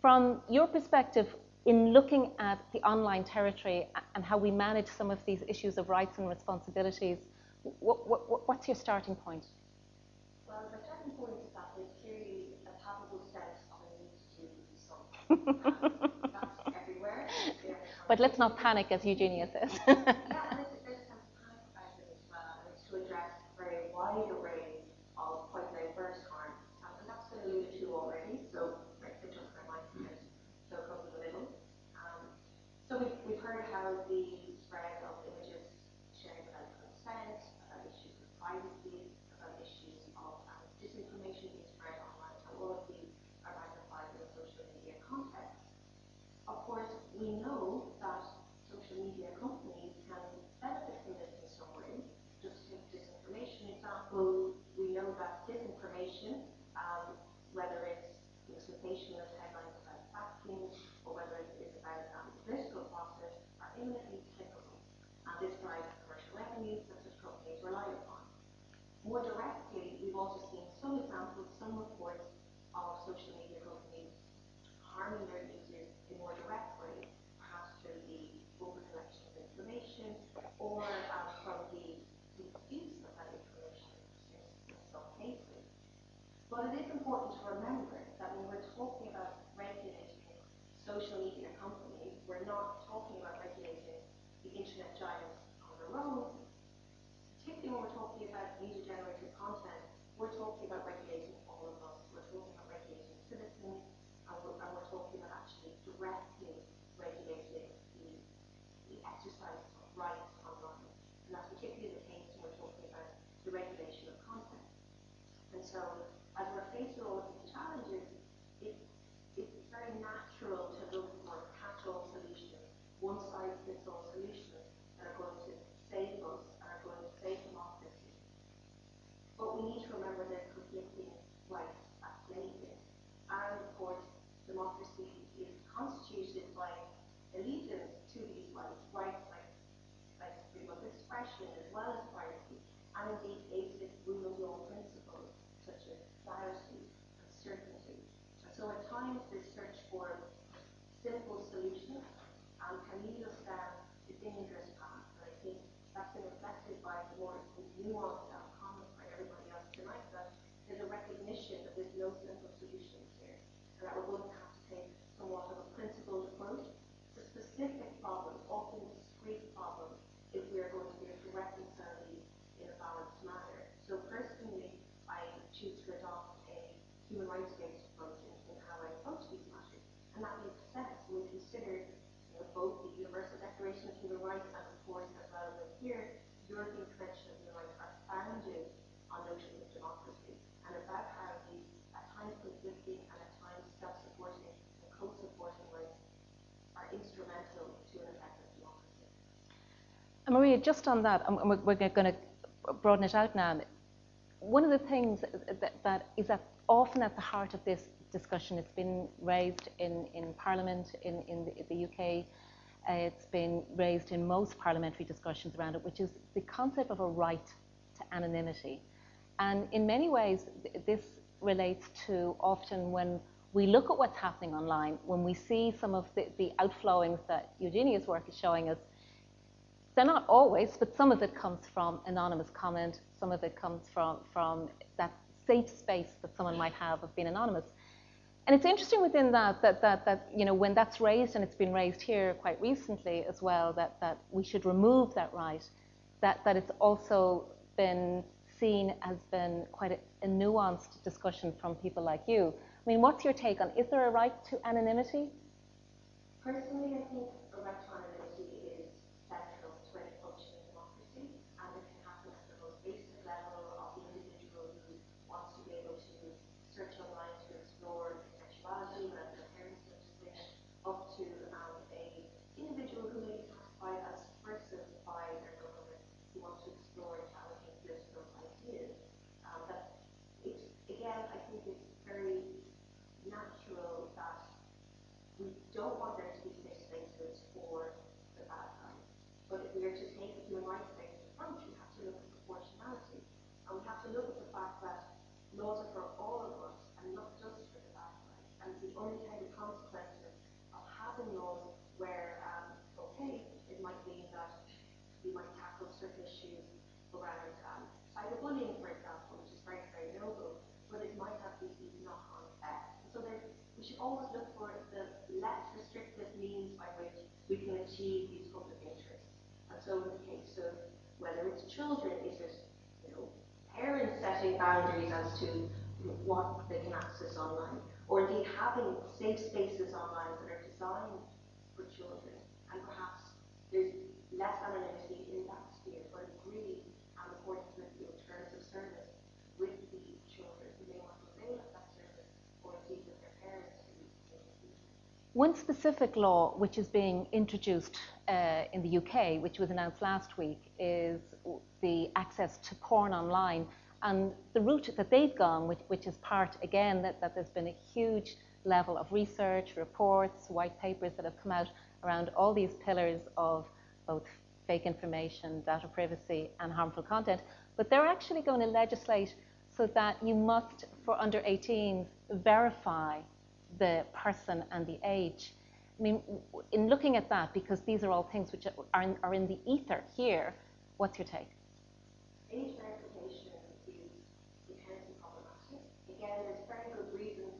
From your perspective, in looking at the online territory and how we manage some of these issues of rights and responsibilities, what, what, what's your starting point? Well, the starting point is that there's clearly a palpable sense of a need to do something. that's everywhere. But let's not panic, as Eugenia says. yeah, to address a very wide array of quite diverse harm. Um, and that's been alluded to already, so Brexit just reminds me of so close in the middle. Um, so we've, we've heard how the spread of images shared without consent, about issues of privacy, about issues of um, disinformation being spread online, how all of these are magnified in a social media context. Of course, we know that social media companies can benefit from this example, we know that disinformation, um, whether it's sensationalist headlines about vaccines or whether it is about um, political process, are imminently clickable. And this drives commercial revenues that such companies rely upon. More directly, we've also seen some examples, some reports of social media companies harming their users in more direct ways, perhaps through the over collection of information or um, from the abuse of that information in some cases. But it is important to remember that when we're talking about regulating social media companies, we're not talking about regulating the internet giants on their own. Particularly when we're talking about user-generated content, we're talking about regulating all of us. We're talking about regulating citizens, and we're, and we're talking about actually directly regulating the, the exercise of rights online. And that's particularly the case when we're talking about the regulation of content. And so as we're faced with all these challenges, it, it's very natural to look for catch-all solutions, one-size-fits-all solutions that are going to save us and are going to save democracy. But we need to remember there's conflicting rights at play here. And of course, democracy is constituted by allegiance to these rights, rights like, like freedom of expression as well as privacy, and indeed basic rule of law principles such as clarity, certainty. So at times this search for simple solutions um, can lead us down a dangerous path. And I think that's been reflected by the more nuanced um, comments by everybody else tonight that there's a recognition that there's no simple solutions here. And that we're going to have to take somewhat of a principled approach to specific problems, often discrete problems, if we are going to be able to reconcile these in a balanced manner. So personally, I choose to adopt a human rights-based approach in, in how I approach these matters. And that makes sense when we consider you know, both the Universal Declaration of Human Rights and, of course, as well as here, the European Convention of Human Rights are founded on notions of democracy and about how these at times conflicting and at times self-supporting instrumental to an effective democracy. And Maria, just on that, and we're, we're going to broaden it out now. One of the things that, that is at, often at the heart of this discussion, it's been raised in, in Parliament in, in the, the UK, uh, it's been raised in most parliamentary discussions around it, which is the concept of a right to anonymity. And in many ways, th- this relates to often when we look at what's happening online, when we see some of the, the outflowings that Eugenia's work is showing us, they're not always, but some of it comes from anonymous comment, some of it comes from, from that safe space that someone might have of being anonymous. And it's interesting within that, that, that, that you know, when that's raised, and it's been raised here quite recently as well, that, that we should remove that right, that, that it's also been seen as been quite a, a nuanced discussion from people like you. I mean, what's your take on, is there a right to anonymity? Personally, I think a right to anonymity is central to any functioning democracy, and it can happen at the most basic level of the individual who wants to be able to search online to explore sexuality, whether their parents noticing it, up to um, a individual who may be classified as subversive by their government who wants to explore challenging political ideas. Um, that it, again, I think it's very natural that we don't want there to be safe spaces for the bad guys. But if we are to take the human rights space to front, we have to look at proportionality. And we have to look at the fact that laws are for all of us and not just for the bad guys. And the unintended consequences of having laws where, um, okay, it might mean that we might tackle certain issues around um, cyberbullying, for example, which is very, very noble, but it might have these, these knock-on effects. And so there, we always look for the less restrictive means by which we can achieve these public interests. And so in the case of whether it's children, is it you know parents setting boundaries as to what they can access online, or indeed having safe spaces online that are designed for children, and perhaps there's less anonymity in that sphere, but agree on the importance of the terms of service with the children who may want to avail of that service, or indeed with their parents who may refuse it. One specific law which is being introduced uh, in the UK, which was announced last week, is the access to porn online. And the route that they've gone, which, which is part, again, that, that there's been a huge level of research, reports, white papers that have come out around all these pillars of both fake information, data privacy, and harmful content. But they're actually going to legislate so that you must, for under 18s, verify the person and the age. I mean, in looking at that, because these are all things which are in, are in the ether here, what's your take? Age verification is inherently problematic. Again, there's very good reasons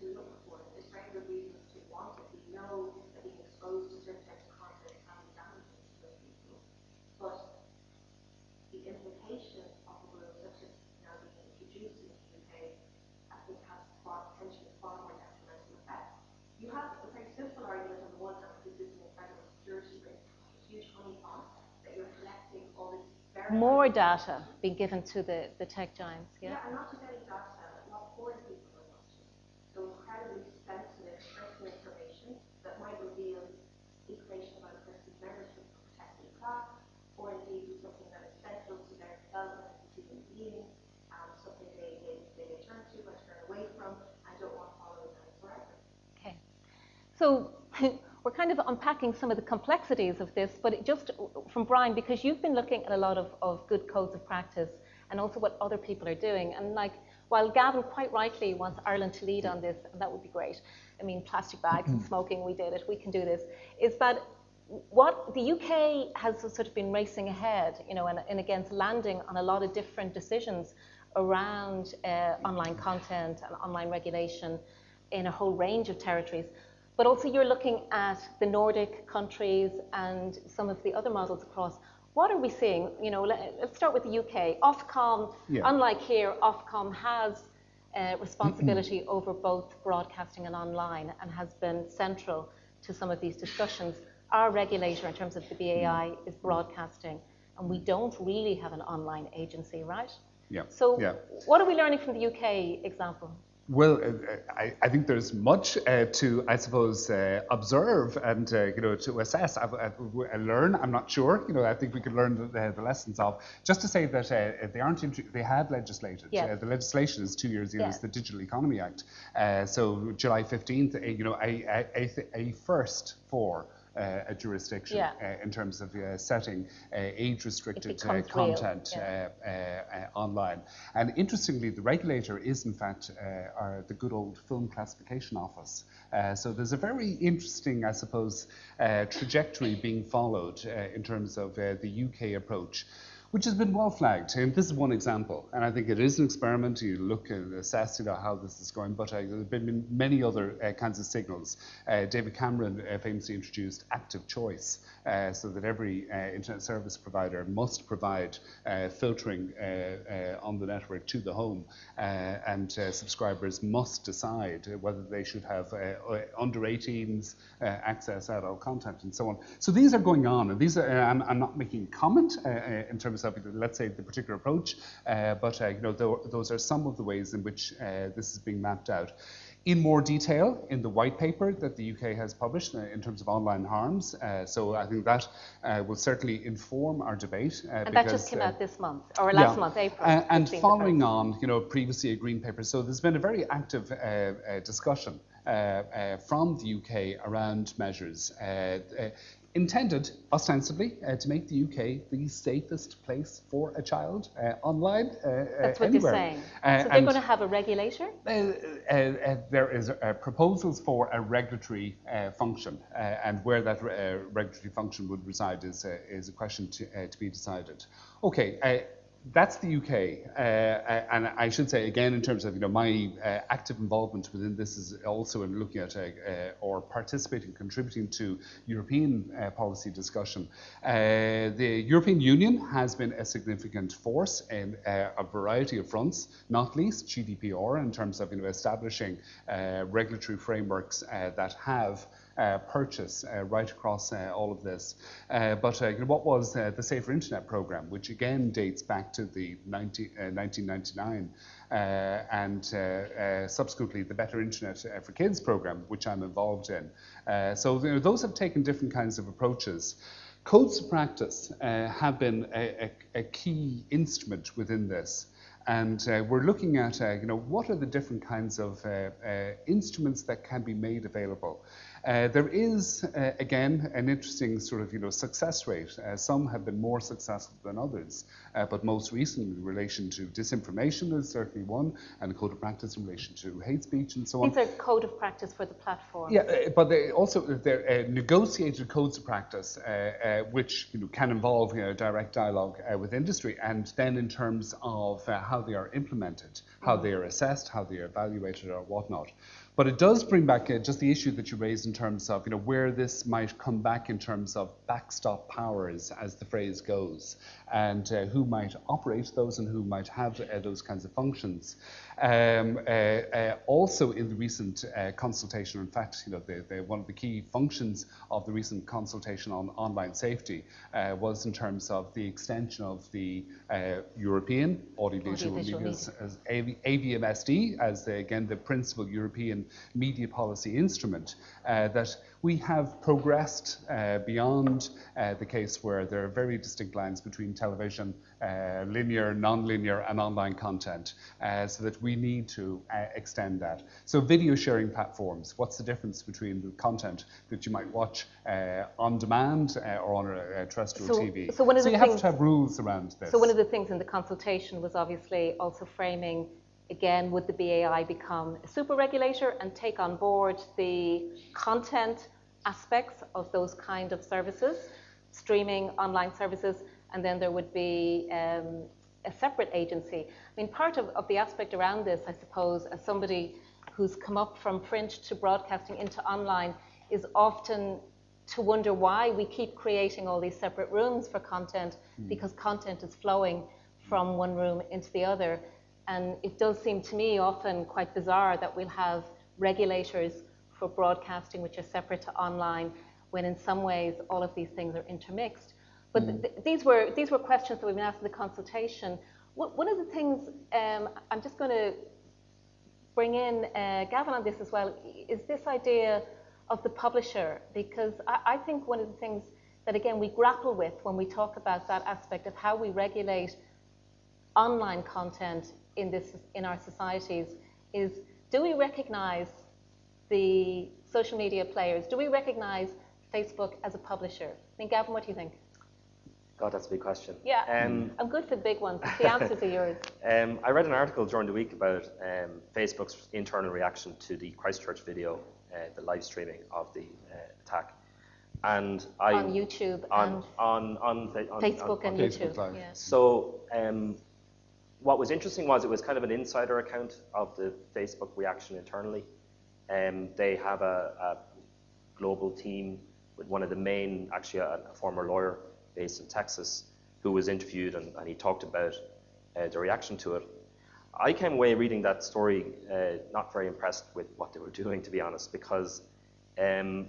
to look for it. There's very good reasons to want it. We know that being exposed to certain types of content can be damaging to those people. But the implication of the rule, such as now being introduced in the UK, I think has far, potentially far more detrimental effects. You have a very simple argument on the one hand, because this is an incredible security risk, a huge honeypot, that you're collecting all this very More data being given to the, the tech giants, yeah? yeah, and not just any data, people are watching. So incredibly sensitive personal information that might reveal information about a person's membership of a protected class, or indeed something that is central to their development as a human being, um, something they, they, they turn to but turn away from, and don't want to follow them forever. Okay. So we're kind of unpacking some of the complexities of this, but it just from Brian, because you've been looking at a lot of, of good codes of practice and also what other people are doing. And like, while Gavin quite rightly wants Ireland to lead on this, and that would be great. I mean, plastic bags and smoking, we did it, we can do this. Is that what the UK has sort of been racing ahead, you know, and, and against landing on a lot of different decisions around uh, online content and online regulation in a whole range of territories. But also, you're looking at the Nordic countries and some of the other models across. What are we seeing? You know, let, us start with the UK. Ofcom, Yeah. unlike here, Ofcom has uh, responsibility over both broadcasting and online and has been central to some of these discussions. Our regulator, in terms of the BAI, is broadcasting, and we don't really have an online agency, right? Yeah. So, yeah. what are we learning from the UK example? Well, uh, I, I, think there's much uh, to, I suppose, uh, observe and uh, you know to assess. I, I, learn. I'm not sure. You know, I think we could learn the, the lessons of. Just to say that uh, they aren't. they had legislated. Yes. Uh, the legislation is two years. yes. the Digital Economy Act. so July 15th. you know, a, a, a first for uh, Uh, a jurisdiction yeah. uh, in terms of uh, setting uh, age-restricted uh, content yeah. online. And interestingly, the regulator is in fact our, the good old Film Classification Office. so there's a very interesting, I suppose, trajectory being followed in terms of the UK approach which has been well flagged. And this is one example. And I think it is an experiment. You look and assess you know, how this is going, but uh, there have been many other uh, kinds of signals. Uh, David Cameron uh, famously introduced active choice, uh, so that every uh, internet service provider must provide filtering on the network to the home, and subscribers must decide whether they should have under 18s access adult content and so on. So these are going on, and these are, I'm, I'm not making comment in terms of, let's say, the particular approach, uh, but uh, you know, th those are some of the ways in which uh, this is being mapped out. In more detail, in the white paper that the UK has published uh, in terms of online harms, uh, so I think that will certainly inform our debate. and because, that just came out this month, or last yeah, month, April. and following on, you know, previously a green paper, so there's been a very active discussion uh, uh, from the UK around measures. Uh, intended, ostensibly, uh, to make the UK the safest place for a child uh, online. Uh, That's what anywhere. you're saying. so they're going to have a regulator? Uh, uh, there is proposals for a regulatory function, and where that regulatory function would reside is, is a question to, to be decided. Okay that's the UK, uh, uh, and I should say again, in terms of you know my uh, active involvement within this is also in looking at uh, uh or participating, contributing to European uh, policy discussion. the European Union has been a significant force in a variety of fronts, not least GDPR, in terms of you know establishing regulatory frameworks that have uh, purchase uh, right across uh, all of this. Uh, but uh, what was uh, the Safer Internet program, which again dates back to the 90, 1999, and subsequently the Better Internet for Kids program, which I'm involved in. so you know, those have taken different kinds of approaches. Codes of practice have been a, a, a, key instrument within this. And uh, we're looking at, uh, you know, what are the different kinds of uh, instruments that can be made available. Uh, there is, uh, again, an interesting sort of you know success rate. Uh, some have been more successful than others, uh, but most recently in relation to disinformation is certainly one, and a code of practice in relation to hate speech and so on. These are code of practice for the platform. Yeah, uh, but they also they're uh, negotiated codes of practice, which you know, can involve you know, direct dialogue with industry, and then in terms of how they are implemented, how they are assessed, how they are evaluated, or whatnot. But it does bring back uh, just the issue that you raised in terms of you know where this might come back in terms of backstop powers, as the phrase goes, and uh, who might operate those and who might have uh, those kinds of functions. Um, uh, uh, also, in the recent uh, consultation, in fact, you know, the, the, one of the key functions of the recent consultation on online safety was in terms of the extension of the European audiovisual, audiovisual media, as AVMSD, as the, again the principal European media policy instrument, that we have progressed uh, beyond uh, the case where there are very distinct lines between television, uh, linear, non-linear, and online content, uh, so that we need to uh, extend that. So video sharing platforms, what's the difference between the content that you might watch uh, on demand or on a, a terrestrial so, TV? So, one of so the you things, have to have rules around this. So one of the things in the consultation was obviously also framing again, would the BAI become a super regulator and take on board the content aspects of those kind of services, streaming online services, and then there would be um, a separate agency. I mean, part of, of the aspect around this, I suppose, as somebody who's come up from print to broadcasting into online, is often to wonder why we keep creating all these separate rooms for content mm. because content is flowing from one room into the other. And it does seem to me often quite bizarre that we'll have regulators for broadcasting, which are separate to online, when in some ways all of these things are intermixed. But mm. th- these were these were questions that we've been asked in the consultation. one of the things um, I'm just going to bring in uh, Gavin on this as well, is this idea of the publisher, because I, I think one of the things that, again, we grapple with when we talk about that aspect of how we regulate online content in, this, in our societies is do we recognize the social media players? Do we recognize Facebook as a publisher? I mean, Gavin, what do you think? God, that's a big question. Yeah, Um, I'm good for the big ones. The answers are yours. Um, I read an article during the week about um, Facebook's internal reaction to the Christchurch video, uh, the live streaming of the uh, attack, and I on YouTube on and on on, fa- on Facebook on- and Facebook YouTube. Yeah. So um, what was interesting was it was kind of an insider account of the Facebook reaction internally. Um, they have a, a global team with one of the main, actually a, a former lawyer based in Texas, who was interviewed and, and he talked about uh, the reaction to it. I came away reading that story uh, not very impressed with what they were doing, to be honest, because um,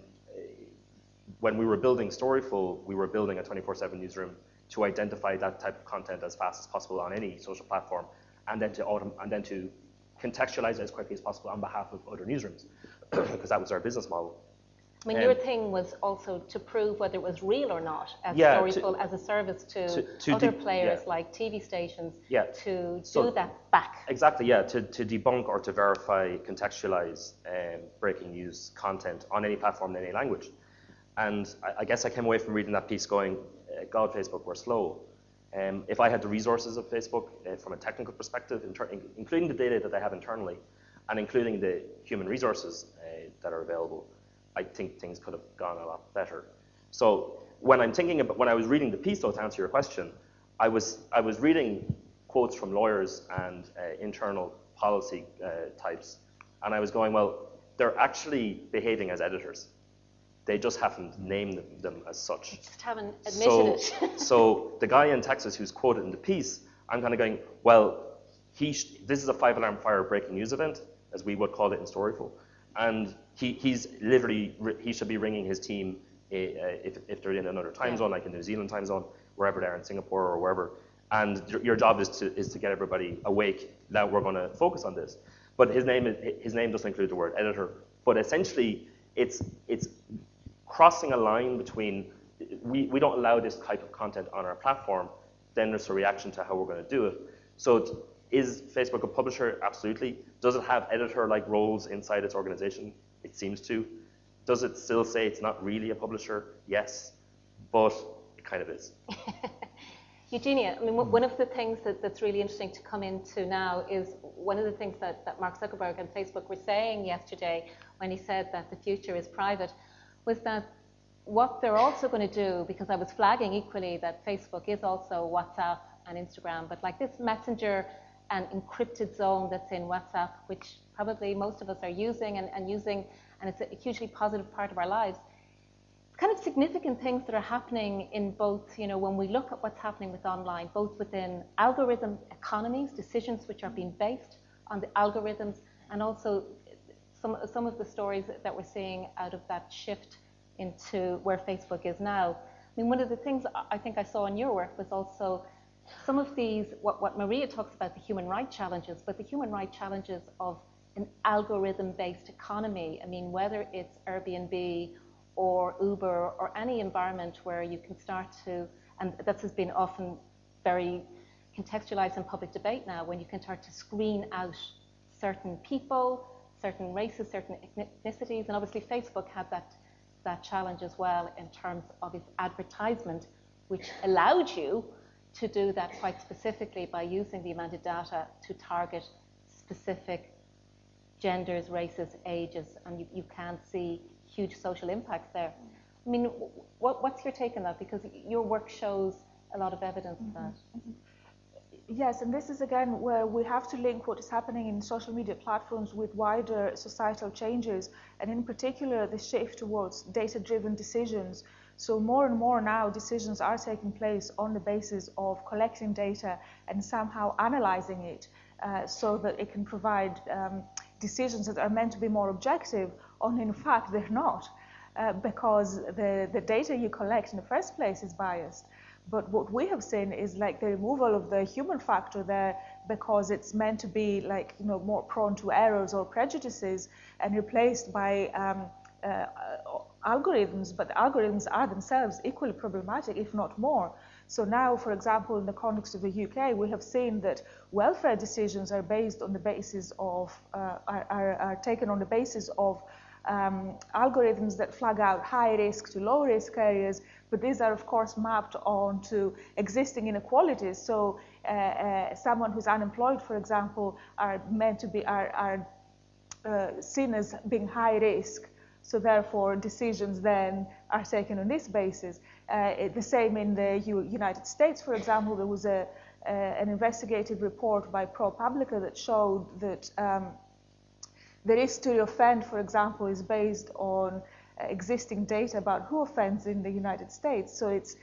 when we were building Storyful, we were building a 24/7 newsroom to identify that type of content as fast as possible on any social platform, and then to autom- and then to contextualize it as quickly as possible on behalf of other newsrooms, because that was our business model. I mean, Um, your thing was also to prove whether it was real or not as Yeah, to- as a service to, to- to other de- players yeah. like TV stations Yeah. to So- do that back. Exactly, yeah, to, to debunk or to verify, contextualize um, breaking news content on any platform in any language. And I, I guess I came away from reading that piece going, God, Facebook, we're slow. Um, if I had the resources of Facebook uh, from a technical perspective, including the data that they have internally, and including the human resources uh, that are available, I think things could have gone a lot better. So when I'm thinking about, when I was reading the piece, though, to answer your question, I was, I was reading quotes from lawyers and uh, internal policy uh, types, and I was going, well, they're actually behaving as editors. They just haven't named them, as such. Just haven't admitted So, it. so the guy in Texas who's quoted in the piece, I'm kind of going, well, he sh- this is a five alarm fire breaking news event, as we would call it in Storyful, and he, he's literally he should be ringing his team uh, if, if they're in another time Yeah. zone, like in New Zealand time zone, wherever they are in Singapore or wherever, and your- your job is to is to get everybody awake that we're going to focus on this. But his name is, his name doesn't include the word editor, but essentially it's it's crossing a line between we, we don't allow this type of content on our platform, then there's a reaction to how we're going to do it. So is Facebook a publisher? Absolutely. Does it have editor-like roles inside its organization? It seems to. Does it still say it's not really a publisher? Yes, but it kind of is. Eugenia, I mean, one of the things that, that's really interesting to come into now is one of the things that, that Mark Zuckerberg and Facebook were saying yesterday when he said that the future is private was that what they're also going to do, because I was flagging equally that Facebook is also WhatsApp and Instagram, but like this messenger and encrypted zone that's in WhatsApp, which probably most of us are using and, and using, and it's a hugely positive part of our lives. Kind of significant things that are happening in both, you know, when we look at what's happening with online, both within algorithm economies, decisions which are being based on the algorithms, and also some, some of the stories that we're seeing out of that shift into where Facebook is now. I mean, one of the things I think I saw in your work was also some of these, what, what Maria talks about, the human rights challenges, but the human rights challenges of an algorithm-based economy. I mean, whether it's Airbnb or Uber or any environment where you can start to, and this has been often very contextualized in public debate now, when you can start to screen out certain people, certain races, certain ethnicities, and obviously Facebook had that, that challenge as well in terms of its advertisement, which allowed you to do that quite specifically by using the amount of data to target specific genders, races, ages, and you, you can see huge social impacts there. I mean, what, what's your take on that? Because your work shows a lot of evidence of mm-hmm. that. Mm-hmm. Yes, and this is again where we have to link what is happening in social media platforms with wider societal changes, and in particular the shift towards data-driven decisions. So more and more now decisions are taking place on the basis of collecting data and somehow analyzing it uh, so that it can provide um, decisions that are meant to be more objective, when in fact they're not, uh, because the, the data you collect in the first place is biased. But what we have seen is like the removal of the human factor there because it's meant to be like you know more prone to errors or prejudices and replaced by um, uh, algorithms, but the algorithms are themselves equally problematic, if not more. So now, for example, in the context of the UK, we have seen that welfare decisions are based on the basis of, uh, are, are, are, taken on the basis of um, algorithms that flag out high risk to low risk areas, but these are of course mapped onto existing inequalities. So uh, uh, someone who's unemployed, for example, are meant to be, are, are uh, seen as being high risk. So therefore, decisions then are taken on this basis. Uh, the same in the U United States, for example, there was a, an investigative report by ProPublica that showed that um, the risk to offend, for example, is based on existing data about who offends in the United States. So it's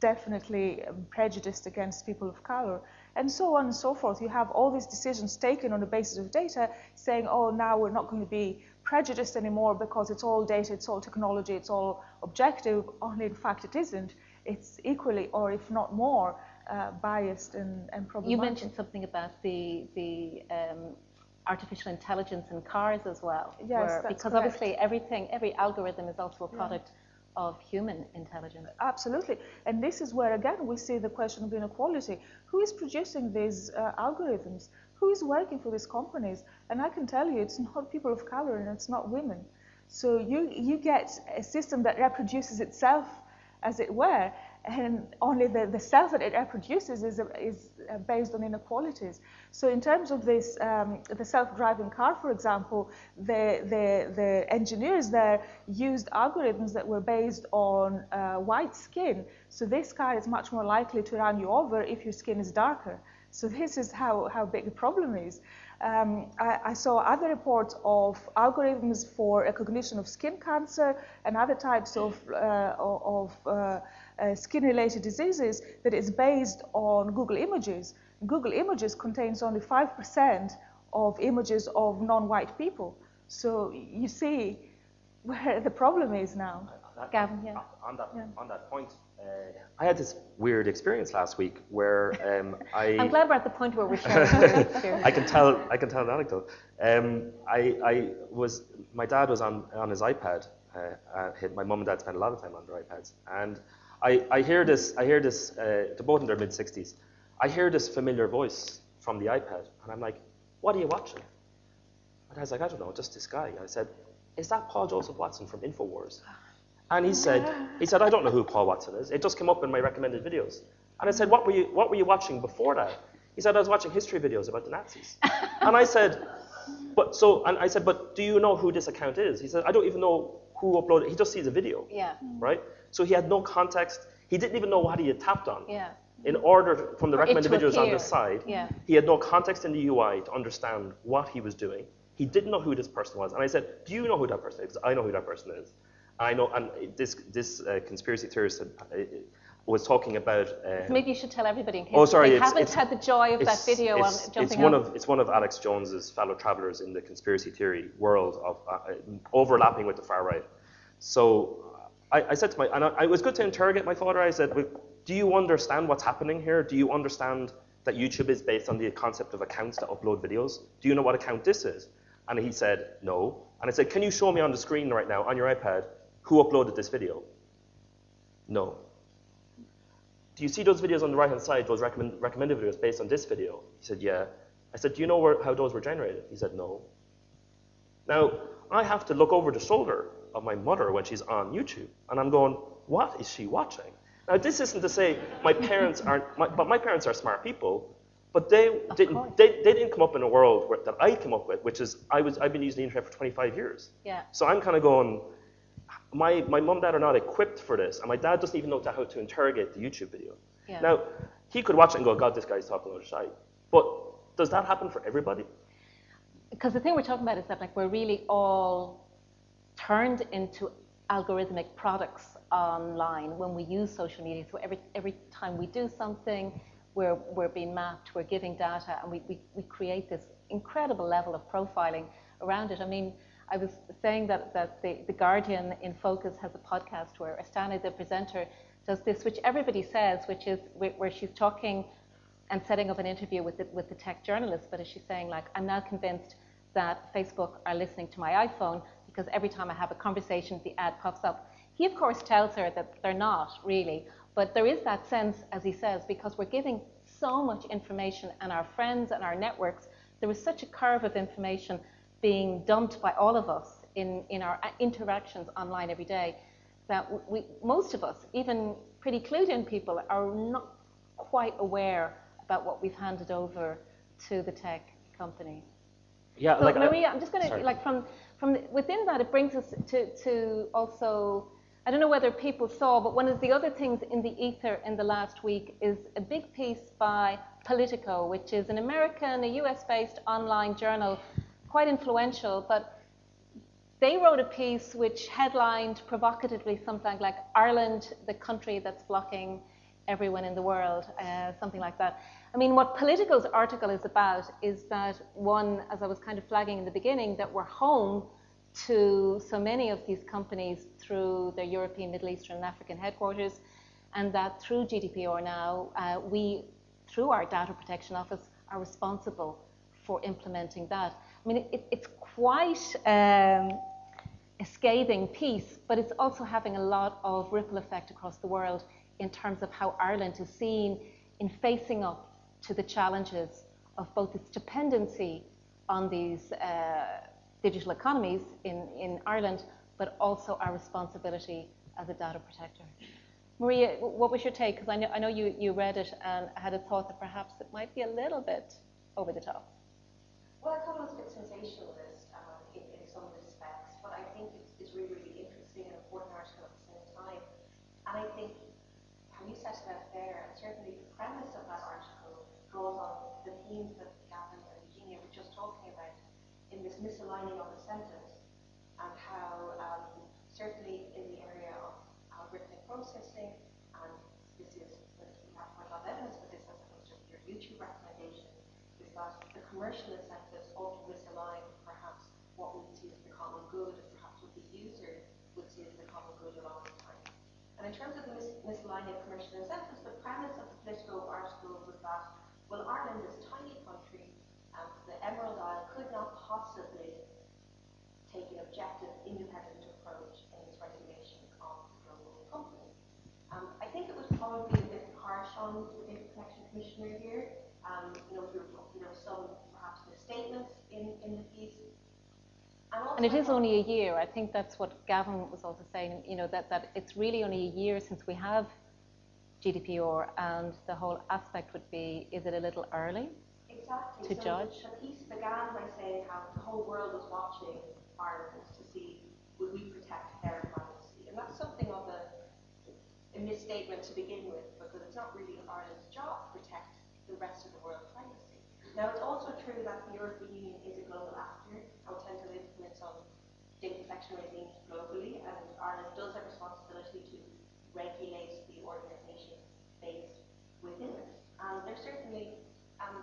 definitely um, prejudiced against people of color, and so on and so forth. You have all these decisions taken on the basis of data saying, oh, now we're not going to be prejudiced anymore because it's all data, it's all technology, it's all objective, only in fact it isn't. It's equally, or if not more, uh, biased and, and problematic. You mentioned something about the, the um, artificial intelligence in cars as well. Yes, where, that's Because correct. obviously everything, every algorithm is also a Yeah. product of human intelligence. Absolutely. And this is where, again, we see the question of inequality. Who is producing these uh, algorithms? Who is working for these companies? And I can tell you, it's not people of color and it's not women. So you, you get a system that reproduces itself, as it were, and only the, the self that it reproduces is, is uh, based on inequalities. So in terms of this, um, the self-driving car, for example, the, the, the engineers there used algorithms that were based on uh, white skin. So this car is much more likely to run you over if your skin is darker. So this is how, how big the problem is. Um, I, I, saw other reports of algorithms for recognition of skin cancer and other types of, uh, of uh, uh, skin-related diseases that is based on Google Images. Google Images contains only 5% of images of non-white people. So you see where the problem is now. That- Gavin, yeah. On that, Yeah. on that point, uh, I had this weird experience last week where um, I. I'm glad we're at the point where we're sharing. I can tell. I can tell an anecdote. Um, I, I was. My dad was on on his iPad. Uh, uh, my mum and dad spent a lot of time on their iPads, and I, I hear this. I hear this. Uh, they're both in their mid 60s. I hear this familiar voice from the iPad, and I'm like, "What are you watching?" My dad's like, "I don't know, just this guy." I said, "Is that Paul Joseph Watson from Infowars?" And he said, "He said I don't know who Paul Watson is. It just came up in my recommended videos." And I said, "What were you What were you watching before that?" He said, "I was watching history videos about the Nazis." and I said, "But so," and I said, "But do you know who this account is?" He said, "I don't even know who uploaded. He just sees a video." Yeah, Right. So he had no context. He didn't even know what he had tapped on. yeah. In order from the recommended videos on the side, Yeah. he had no context in the UI to understand what he was doing. He didn't know who this person was. And I said, "Do you know who that person is?" 'Cause I know who that person is. I know. And this this uh, conspiracy theorist had, uh, was talking about. Uh, Maybe you should tell everybody in case Oh, sorry, they it's- haven't it's- had the joy of that it's- video on it's, jumping it's one on. of it's one of Alex Jones's fellow travelers in the conspiracy theory world of uh, overlapping with the far right. So I, I said to my and I, it was good to interrogate my father. I said, "Well, "Do you understand what's happening here? Do you understand that YouTube is based on the concept of accounts that upload videos? Do you know what account this is?" And he said, "No." And I said, "Can you show me on the screen right now on your iPad who uploaded this video?" No. Do you see those videos on the right hand side, those recommend, recommended videos based on this video? He said, Yeah. I said, Do you know where, how those were generated? He said, No. Now, I have to look over the shoulder of my mother when she's on YouTube, and I'm going, What is she watching? Now, this isn't to say my parents aren't, my, but my parents are smart people, but they didn't, they, they didn't come up in a world where, that I came up with, which is I was, I've been using the internet for 25 years. Yeah. So I'm kind of going, my, my mum and dad are not equipped for this, and my dad doesn't even know how to interrogate the YouTube video. Yeah. Now, he could watch it and go, God, this guy's talking out of shite. But does that happen for everybody? Because the thing we're talking about is that like we're really all turned into algorithmic products online when we use social media. So every every time we do something, we're we're being mapped, we're giving data, and we, we, we create this incredible level of profiling around it. I mean, I was saying that, that the, the Guardian in Focus has a podcast where Asthana, the presenter, does this, which everybody says, which is where, she's talking and setting up an interview with the, with the tech journalist, but as she's saying, like, I'm now convinced that Facebook are listening to my iPhone because every time I have a conversation, the ad pops up. He, of course, tells her that they're not really, but there is that sense, as he says, because we're giving so much information and our friends and our networks, there is such a curve of information being dumped by all of us in, in our uh, interactions online every day that we, most of us, even pretty clued in people, are not quite aware about what we've handed over to the tech company. Yeah, so like Maria, I, I'm just going to like from from the, within that, it brings us to to also. I don't know whether people saw, but one of the other things in the ether in the last week is a big piece by Politico, which is an American, a US-based online journal, quite influential, but they wrote a piece which headlined provocatively something like Ireland, the country that's blocking everyone in the world, uh, something like that. I mean, what Politico's article is about is that one, as I was kind of flagging in the beginning, that we're home to so many of these companies through their European, Middle Eastern, and African headquarters, and that through GDPR now, uh, we, through our Data Protection Office, are responsible for implementing that. I mean, it, it's quite um, a scathing piece, but it's also having a lot of ripple effect across the world in terms of how Ireland is seen in facing up to the challenges of both its dependency on these uh, digital economies in, in Ireland, but also our responsibility as a data protector. Maria, what was your take? Because I know, I know you, you read it and had a thought that perhaps it might be a little bit over the top. Well, I thought it was a bit sensationalist um, in, in some respects, but I think it's, it's really, really interesting and important article at the same time. And I think how you set it out there, and certainly the premise of that article draws on the themes that Gavin and Eugenia were just talking about in this misaligning of the sentence and how um, certainly in the area of algorithmic processing, and this is, we have quite a lot of evidence for this as opposed to your YouTube recommendation, is that the commercial incentives often misalign perhaps what we see as the common good and perhaps what the user would see as the common good a lot of the time. And in terms of the mis- misaligned commercial incentives, the premise of the Politico article was that, well, Ireland is a tiny country, and the Emerald Isle could not possibly take an objective, independent approach in its regulation of the global company. Um, I think it was probably a bit harsh on the Data Protection Commissioner here. Um, you know, there were you know, some perhaps misstatements in, in the piece. And, it is only a year. I think that's what Gavin was also saying, you know, that, that it's really only a year since we have GDPR, and the whole aspect would be is it a little early? Exactly. to so judge. The piece began by saying how the whole world was watching Ireland to see would we protect their privacy. And that's something of a, a misstatement to begin with, because it's not really Ireland's job to protect the rest of the world's privacy. Now, it's also true that the European Union is a global actor and will tend to implement some data protection regimes globally, and Ireland does have responsibility to regulate the organisation based within it. And there certainly um,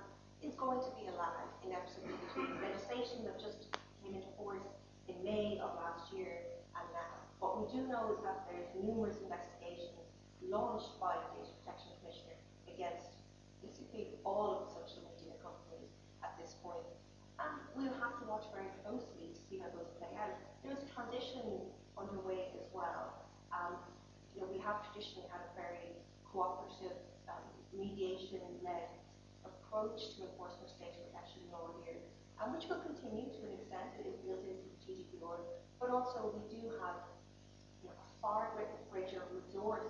is going to be a lag inevitably between legislation that just came into force in May of last year and now. What we do know is that there's numerous investigations launched by the Data Protection Commissioner against basically all of the social media companies at this point. And we'll have to watch very closely to see how those play out. There is a transition underway as well. Um, you know, we have traditionally had a very cooperative, um, mediation-led approach to enforcement of data protection law here, and which will continue to an extent. It is built into the GDPR, but also we do have you know, a far greater, resource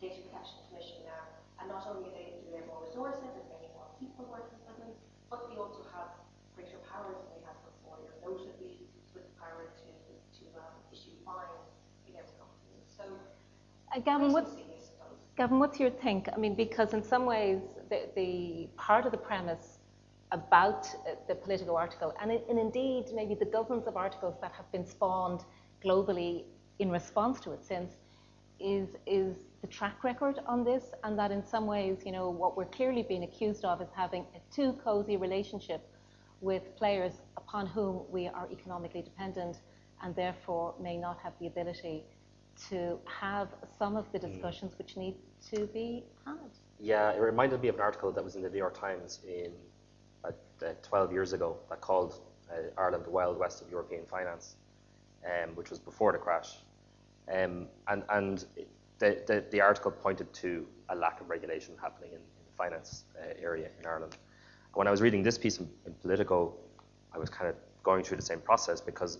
data protection commission now, and not only do they, do they have more resources and many more people working for them, but they also have greater powers than they had before, you know, notably with the power to, to um, issue fines against companies. So, Uh, Gavin, what's, see this done. Gavin, what's your think? I mean, because in some ways, the, the part of the premise about uh, the Politico article, and, and indeed maybe the dozens of articles that have been spawned globally in response to it since, is, is the track record on this, and that in some ways, you know, what we're clearly being accused of is having a too cozy relationship with players upon whom we are economically dependent and therefore may not have the ability to have some of the Mm. discussions which need to be had. Yeah, it reminded me of an article that was in the New York Times in uh, uh, 12 years ago that called uh, Ireland the Wild West of European Finance, um, which was before the crash. Um, and and the, the, the article pointed to a lack of regulation happening in, in the finance uh, area in Ireland. When I was reading this piece in, in Politico, I was kind of going through the same process because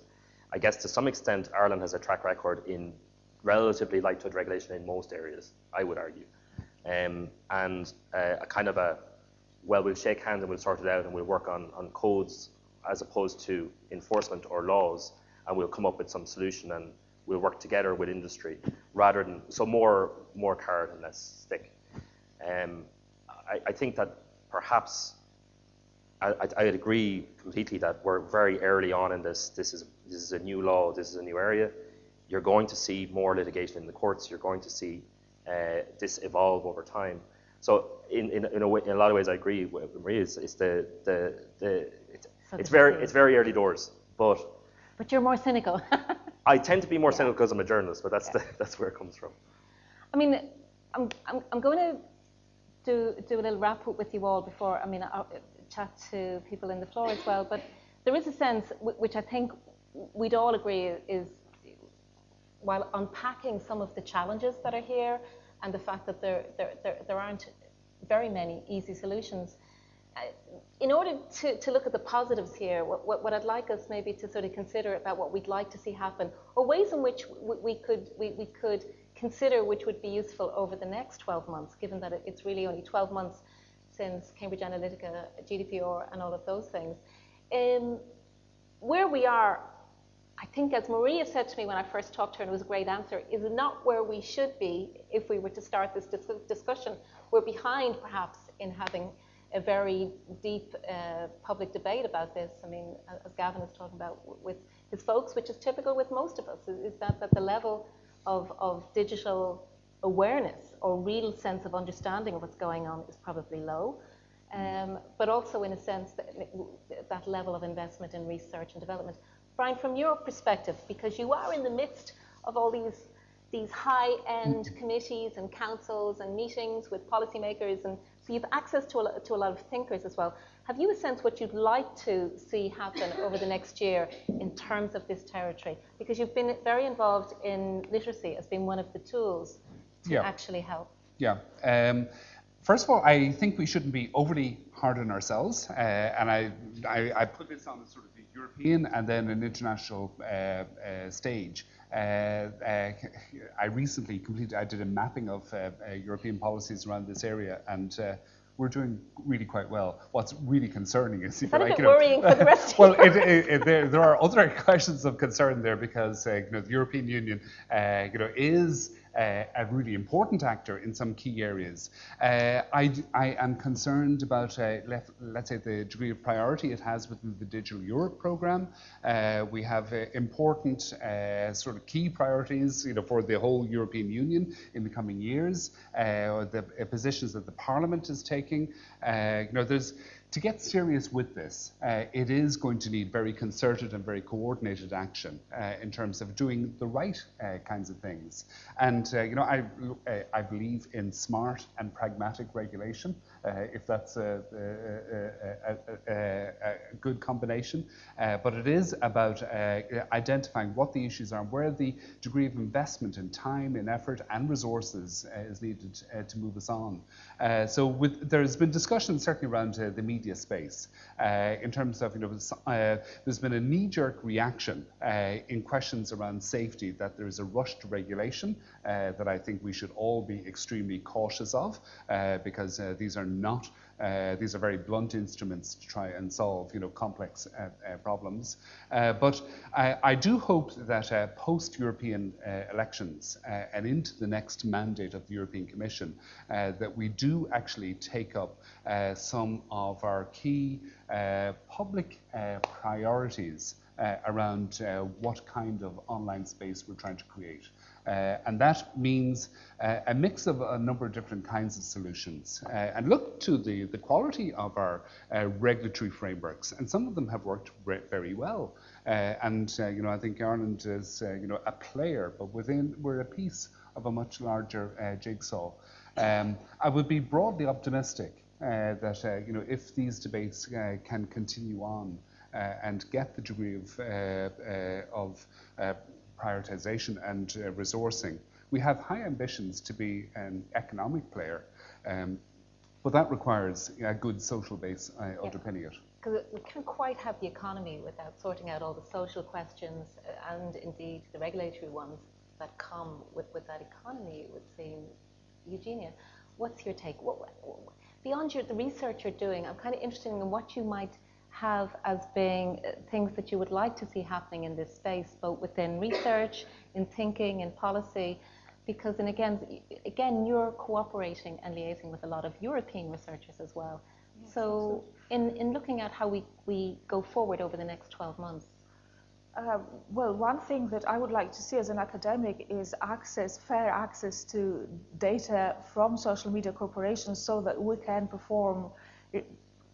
I guess to some extent Ireland has a track record in relatively light touch regulation in most areas, I would argue. Um, and uh, a kind of a, well, we'll shake hands and we'll sort it out and we'll work on, on codes as opposed to enforcement or laws and we'll come up with some solution and we'll work together with industry rather than, so more, more carrot and less stick. Um, I, I think that perhaps I, would agree completely that we're very early on in this. This is this is a new law. This is a new area. You're going to see more litigation in the courts. You're going to see uh, this evolve over time. So in, in, in, a way, in a lot of ways, I agree with Marie. It's, it's the the, the it's, So it's very it's very early doors. But But you're more cynical. I tend to be more cynical because I'm a journalist. But that's the, that's where it comes from. I mean, I'm, I'm, I'm going to do, do a little wrap up with you all before, I mean, I'll chat to people in the floor as well, but there is a sense wh- which I think we'd all agree is, while unpacking some of the challenges that are here and the fact that there, there, there, there aren't very many easy solutions, uh, in order to, to look at the positives here, what, what, what I'd like us maybe to sort of consider about what we'd like to see happen, or ways in which we, we could we, we could consider which would be useful over the next 12 months, given that it's really only 12 months since Cambridge Analytica, GDPR, and all of those things. Um, where we are, I think, as Maria said to me when I first talked to her, and it was a great answer, is not where we should be if we were to start this dis- discussion. We're behind, perhaps, in having a very deep uh, public debate about this. I mean, as Gavin is talking about with his folks, which is typical with most of us, is, is that, that the level of, of digital awareness or real sense of understanding of what's going on is probably low. Um, but also, in a sense, that, that level of investment in research and development. Brian, from your perspective, because you are in the midst of all these these high-end committees and councils and meetings with policymakers, and so you've access to a, to a lot of thinkers as well. Have you a sense what you'd like to see happen over the next year in terms of this territory? Because you've been very involved in literacy as being one of the tools to Yeah. actually help. Yeah. Um, first of all, I think we shouldn't be overly hard on ourselves, uh, and I, I, I put this on the sort of European and then an international uh, uh, stage. Uh, uh, I recently completed, I did a mapping of European policies around this area, and uh, we're doing really quite well. What's really concerning is, if that you a like, you know, worrying for the rest of well, it, it, it, there, there are other questions of concern there because uh, you know, the European Union uh, you know, is uh, a really important actor in some key areas. Uh, I, I am concerned about, uh, let's say, the degree of priority it has within the Digital Europe program. Uh, we have uh, important uh, sort of key priorities you know, for the whole European Union in the coming years, the positions that the Parliament is taking. You know, there's to get serious with this, uh, it is going to need very concerted and very coordinated action uh, in terms of doing the right uh, kinds of things. And uh, you know, I, uh, I believe in smart and pragmatic regulation, if that's a, a, a, a, good combination. Uh, but it is about uh, identifying what the issues are, and where the degree of investment in time, in effort, and resources uh, is needed uh, to move us on. Uh, so with, there's been discussion certainly around uh, the media space uh, in terms of, you know, uh, there's been a knee-jerk reaction uh, in questions around safety that there is a rush to regulation uh, that I think we should all be extremely cautious of uh, because uh, these are not uh, these are very blunt instruments to try and solve, you know, complex uh, uh, problems. Uh, but I, I do hope that uh, post-European uh, elections and into the next mandate of the European Commission, that we do actually take up some of our key public priorities around what kind of online space we're trying to create. Uh, and that means uh, a mix of a number of different kinds of solutions uh, and look to the, the quality of our uh, regulatory frameworks. And some of them have worked re- very well. Uh, and, uh, you know, I think Ireland is, you know, a player, but within, we're a piece of a much larger jigsaw. Um, I would be broadly optimistic that, you know, if these debates can continue on and get the degree of, of prioritization and uh, resourcing. We have high ambitions to be an economic player, um, but that requires a good social base uh, underpinning it. Because we can't quite have the economy without sorting out all the social questions uh, and indeed the regulatory ones that come with, with that economy, it would seem. Eugenia, what's your take? What, what, beyond your, the research you're doing, I'm kind of interested in what you might have as being things that you would like to see happening in this space, both within research, in thinking, in policy, because and again, again, you're cooperating and liaising with a lot of European researchers as well. Yes, so, in, in looking at how we, we go forward over the next 12 months. Uh, well, one thing that I would like to see as an academic is access, fair access to data from social media corporations so that we can perform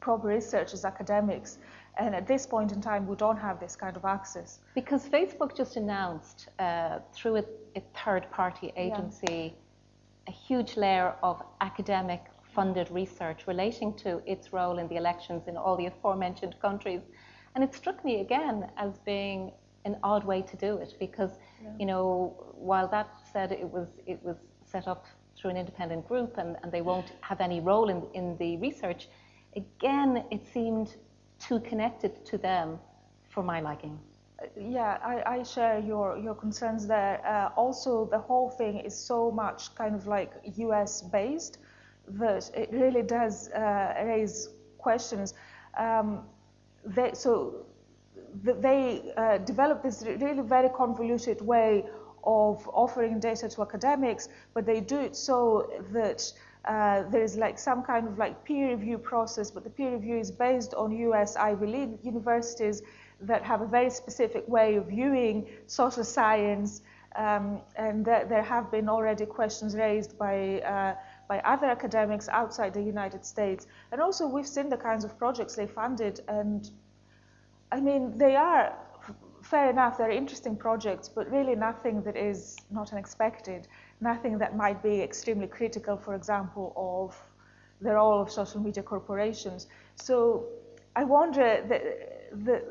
proper research as academics. And at this point in time, we don't have this kind of access. Because Facebook just announced uh, through a, a third party agency yeah. a huge layer of academic funded research relating to its role in the elections in all the aforementioned countries. And it struck me again as being an odd way to do it because, yeah. you know, while that said it was, it was set up through an independent group and, and they won't have any role in, in the research, again, it seemed too connected to them for my liking. Yeah, I, I share your, your concerns there. Uh, also, the whole thing is so much kind of like US based that it really does uh, raise questions. Um, they, so they uh, developed this really very convoluted way of offering data to academics, but they do it so that uh, there is like some kind of like peer review process, but the peer review is based on US Ivy League universities that have a very specific way of viewing social science. Um, and th there have been already questions raised by, uh, by other academics outside the United States. And also we've seen the kinds of projects they funded and I mean, they are fair enough, they're interesting projects, but really nothing that is not unexpected nothing that might be extremely critical, for example, of the role of social media corporations. So I wonder the, the,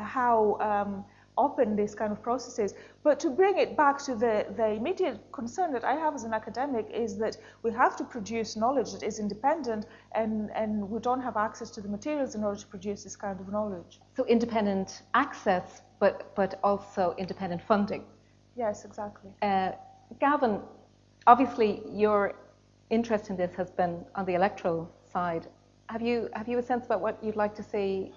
how um, open this kind of process is. But to bring it back to the, the immediate concern that I have as an academic is that we have to produce knowledge that is independent and, and we don't have access to the materials in order to produce this kind of knowledge. So independent access, but, but also independent funding. Yes, exactly. Uh, Gavin, obviously your interest in this has been on the electoral side. Have you have you a sense about what you'd like to see?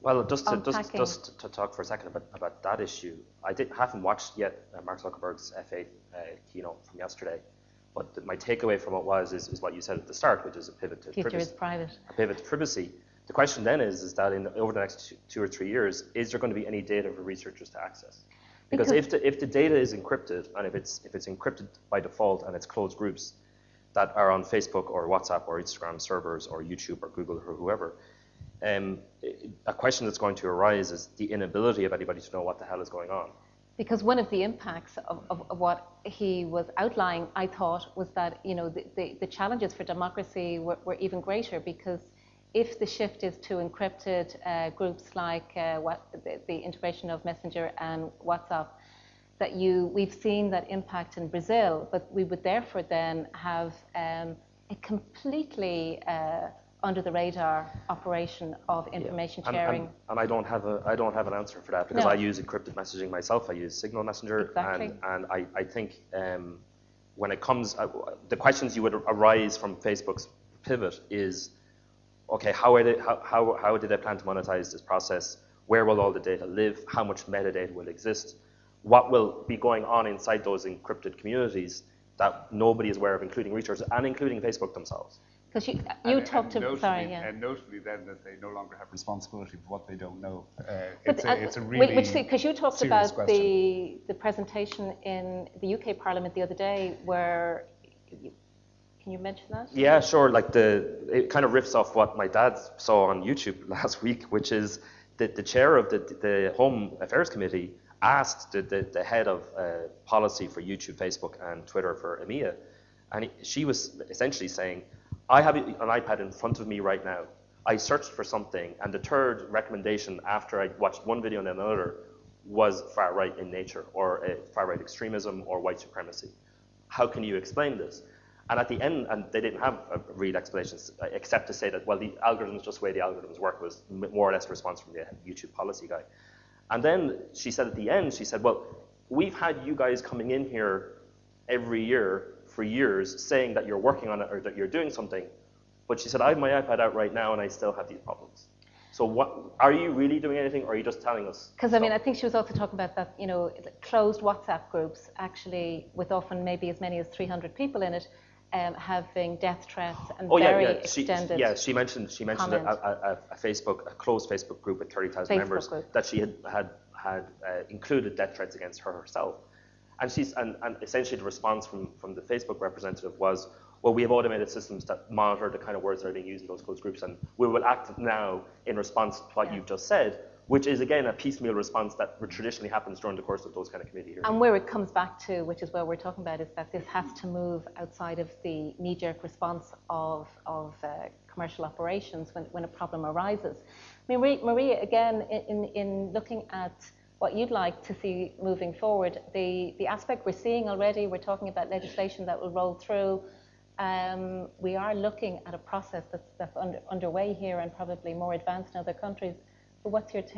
Well, just to, just, just to talk for a second about, about that issue, I did, haven't watched yet uh, Mark Zuckerberg's F8 uh, keynote from yesterday, but the, my takeaway from it was is, is, what you said at the start, which is a pivot to Future privacy. is private. A pivot to privacy. The question then is, is that in over the next two, two or three years, is there going to be any data for researchers to access? Because, because if, the, if the data is encrypted and if it's, if it's encrypted by default and it's closed groups that are on Facebook or WhatsApp or Instagram servers or YouTube or Google or whoever, um, a question that's going to arise is the inability of anybody to know what the hell is going on. Because one of the impacts of, of, of what he was outlining, I thought, was that you know the, the, the challenges for democracy were, were even greater because if the shift is to encrypted uh, groups like uh, what, the, the, integration of Messenger and WhatsApp, that you we've seen that impact in Brazil, but we would therefore then have um, a completely uh, under the radar operation of information yeah. sharing. And, and, and, I don't have a I don't have an answer for that because no. I use encrypted messaging myself. I use Signal Messenger, exactly. and and I I think um, when it comes uh, the questions you would arise from Facebook's pivot is okay, how, they, how, how, how do they plan to monetize this process? Where will all the data live? How much metadata will exist? What will be going on inside those encrypted communities? that nobody is aware of, including researchers and including Facebook themselves. Because you, you And- talked and to, notably- sorry, yeah. And notably then that they no longer have responsibility for what they don't know. Uh, But, it's, uh, a, it's a whi- really which because you talked about question. the the presentation in the UK Parliament the other day, where you, can you mention that? Yeah, sure. Like the, it kind of riffs off what my dad saw on YouTube last week, which is that the chair of the, the Home Affairs Committee asked the, the, the head of uh, policy for YouTube, Facebook, and Twitter for EMEA, and he, she was essentially saying, I have an iPad in front of me right now. I searched for something, and the third recommendation after I watched one video and then another was far right in nature, or uh, far right extremism, or white supremacy. How can you explain this? And at the end, and they didn't have a real explanations uh, except to say that, well, the algorithms, just the way the algorithms work, was more or less a response from the YouTube policy guy. And then she said at the end, she said, well, we've had you guys coming in here every year for years saying that you're working on it or that you're doing something. But she said, I have my iPad out right now and I still have these problems. So what, are you really doing anything or are you just telling us? Because I mean, I think she was also talking about that, you know, closed WhatsApp groups, actually, with often maybe as many as 300 people in it, um, having death threats and Oh yeah, very yeah. She, extended. yeah, she mentioned she mentioned a, a, a, Facebook, a closed Facebook group with thirty thousand members group. that she had had had uh, included death threats against her herself, and she's and, and essentially the response from from the Facebook representative was, well, we have automated systems that monitor the kind of words that are being used in those closed groups, and we will act now in response to what Yeah. you've just said, which is again a piecemeal response that traditionally happens during the course of those kind of committee hearings. And where it comes back to, which is where we're talking about, is that this has to move outside of the knee-jerk response of, of uh, commercial operations when, when a problem arises. I mean, Maria, Maria again, in, in, in looking at what you'd like to see moving forward, the, the aspect we're seeing already, we're talking about legislation that will roll through. Um, we are looking at a process that's, that's under, underway here and probably more advanced in other countries. But what's your take?